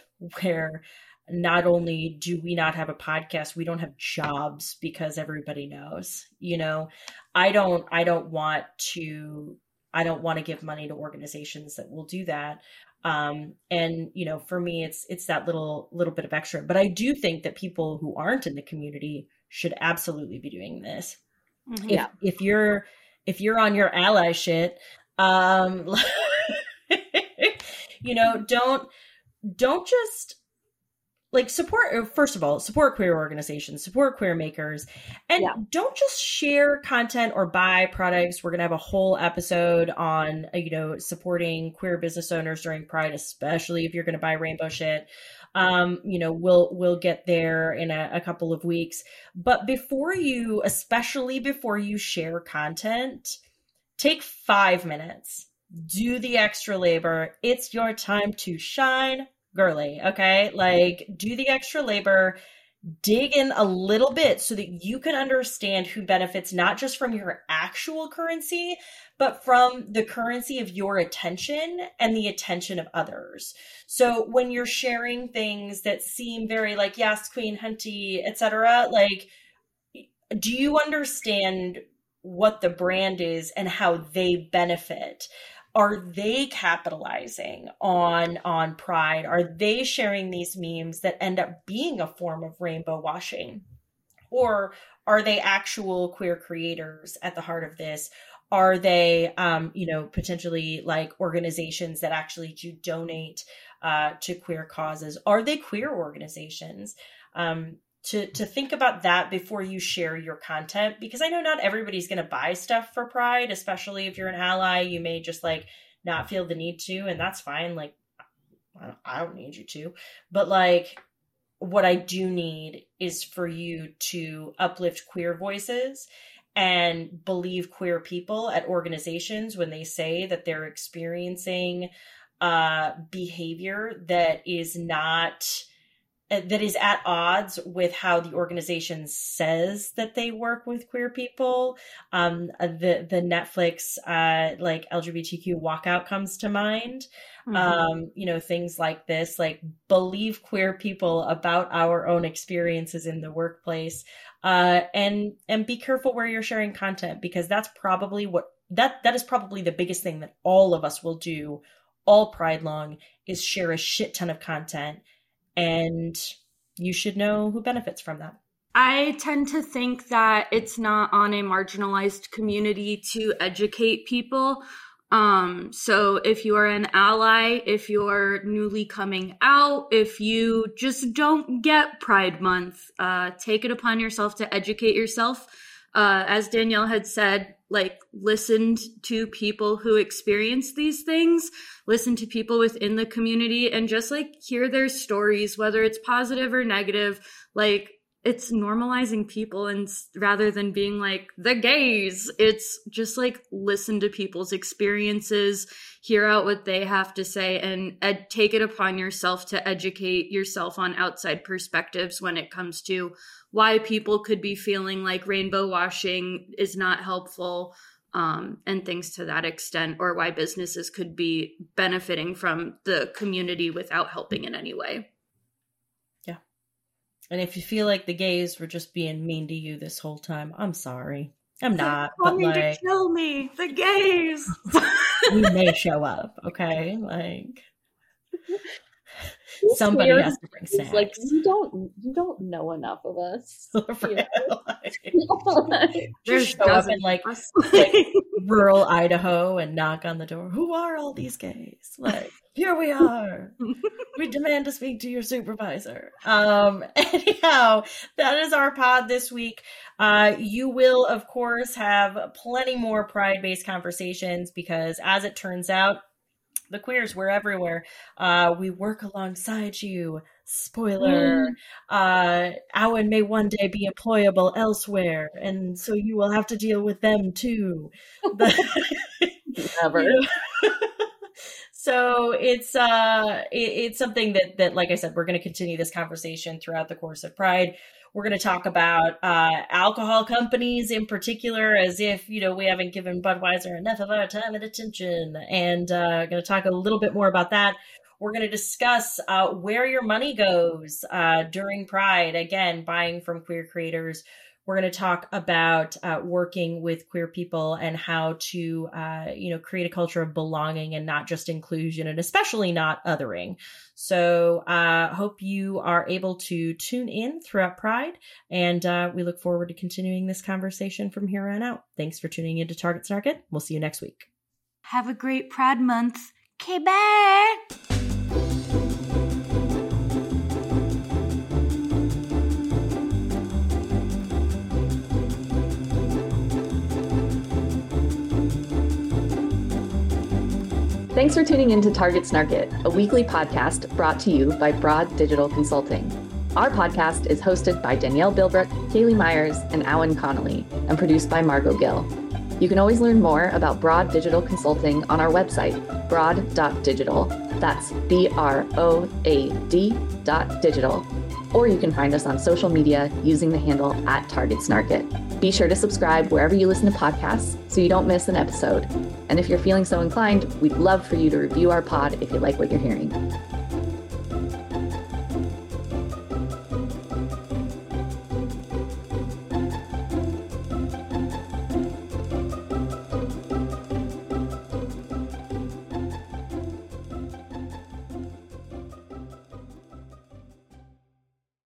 where not only do we not have a podcast, we don't have jobs because everybody knows. You know, I don't I don't want to I don't want to give money to organizations that will do that. Um, and you know, for me, it's it's that little little bit of extra. But I do think that people who aren't in the community should absolutely be doing this. Mm-hmm. If, yeah. if you're if you're on your ally shit, um, *laughs* you know, don't don't just like support first of all support queer organizations support queer makers and yeah. don't just share content or buy products. We're going to have a whole episode on uh, you know supporting queer business owners during pride especially if you're going to buy rainbow shit. Um you know we'll we'll get there in a, a couple of weeks. But before you especially before you share content take five minutes do the extra labor it's your time to shine girly. Okay. Like do the extra labor, dig in a little bit so that you can understand who benefits not just from your actual currency, but from the currency of your attention and the attention of others. So when you're sharing things that seem very like, yes, Queen Hunty, etc., like, do you understand what the brand is and how they benefit? are they capitalizing on on pride? Are they sharing these memes that end up being a form of rainbow washing? Or are they actual queer creators at the heart of this? Are they um, you know potentially like organizations that actually do donate uh, to queer causes? Are they queer organizations? Um, to to think about that before you share your content because I know not everybody's going to buy stuff for Pride, especially if you're an ally. You may just like not feel the need to, and that's fine. Like I don't need you to, but like what I do need is for you to uplift queer voices and believe queer people at organizations when they say that they're experiencing uh, behavior that is not that is at odds with how the organization says that they work with queer people. Um, uh, the the Netflix uh, like LGBTQ walkout comes to mind. Mm-hmm. Um, you know things like this, like believe queer people about our own experiences in the workplace, uh, and and be careful where you're sharing content because that's probably what that that is probably the biggest thing that all of us will do all Pride long is share a shit ton of content and you should know who benefits from that. I tend to think that it's not on a marginalized community to educate people. Um, so if you are an ally, if you're newly coming out, if you just don't get Pride Month, uh, take it upon yourself to educate yourself. Uh, as Danielle had said, like listened to people who experience these things, listen to people within the community and just like hear their stories, whether it's positive or negative. Like it's normalizing people and rather than being like the gays, it's just like listen to people's experiences, hear out what they have to say and ed- take it upon yourself to educate yourself on outside perspectives when it comes to why people could be feeling like rainbow washing is not helpful um, and things to that extent, or why businesses could be benefiting from the community without helping in any way. Yeah. And if you feel like the gays were just being mean to you this whole time, I'm sorry. I'm not. They're coming like, to kill me. The gays. *laughs* we may show up. Okay, like somebody has to bring snacks. Like you don't you don't know enough of us. *laughs* right. *laughs* like, just show up in like, *laughs* like rural Idaho and knock on the door. Who are all these gays? Like here we are. we demand to speak to your supervisor. Um anyhow, that is our pod this week. Uh you will of course have plenty more pride based conversations because as it turns out the queers we're everywhere. Uh we work alongside you. Spoiler. Mm. uh Awen may one day be employable elsewhere and so you will have to deal with them too. *laughs* Never. *laughs* so it's uh it, it's something that that like i said we're going to continue this conversation throughout the course of pride we're going to talk about uh, alcohol companies in particular, as if you know we haven't given Budweiser enough of our time and attention, and uh, going to talk a little bit more about that. We're going to discuss uh, where your money goes uh, during Pride. Again, buying from queer creators. We're going to talk about uh, working with queer people and how to, uh, you know, create a culture of belonging and not just inclusion, and especially not othering. So, uh, hope you are able to tune in throughout Pride, and uh, we look forward to continuing this conversation from here on out. Thanks for tuning in to Target Snark It. We'll see you next week. Have a great Pride Month. Quebec! Thanks for tuning in to Target Snark It, a weekly podcast brought to you by Broad Digital Consulting. Our podcast is hosted by Danielle Bilbruck, Kaylee Myers, and Alan Connolly, and produced by Margot Gill. You can always learn more about Broad Digital Consulting on our website, broad.digital. That's B R O A D dot digital. Or you can find us on social media using the handle at Target Snark It. Be sure to subscribe wherever you listen to podcasts so you don't miss an episode. And if you're feeling so inclined, we'd love for you to review our pod if you like what you're hearing.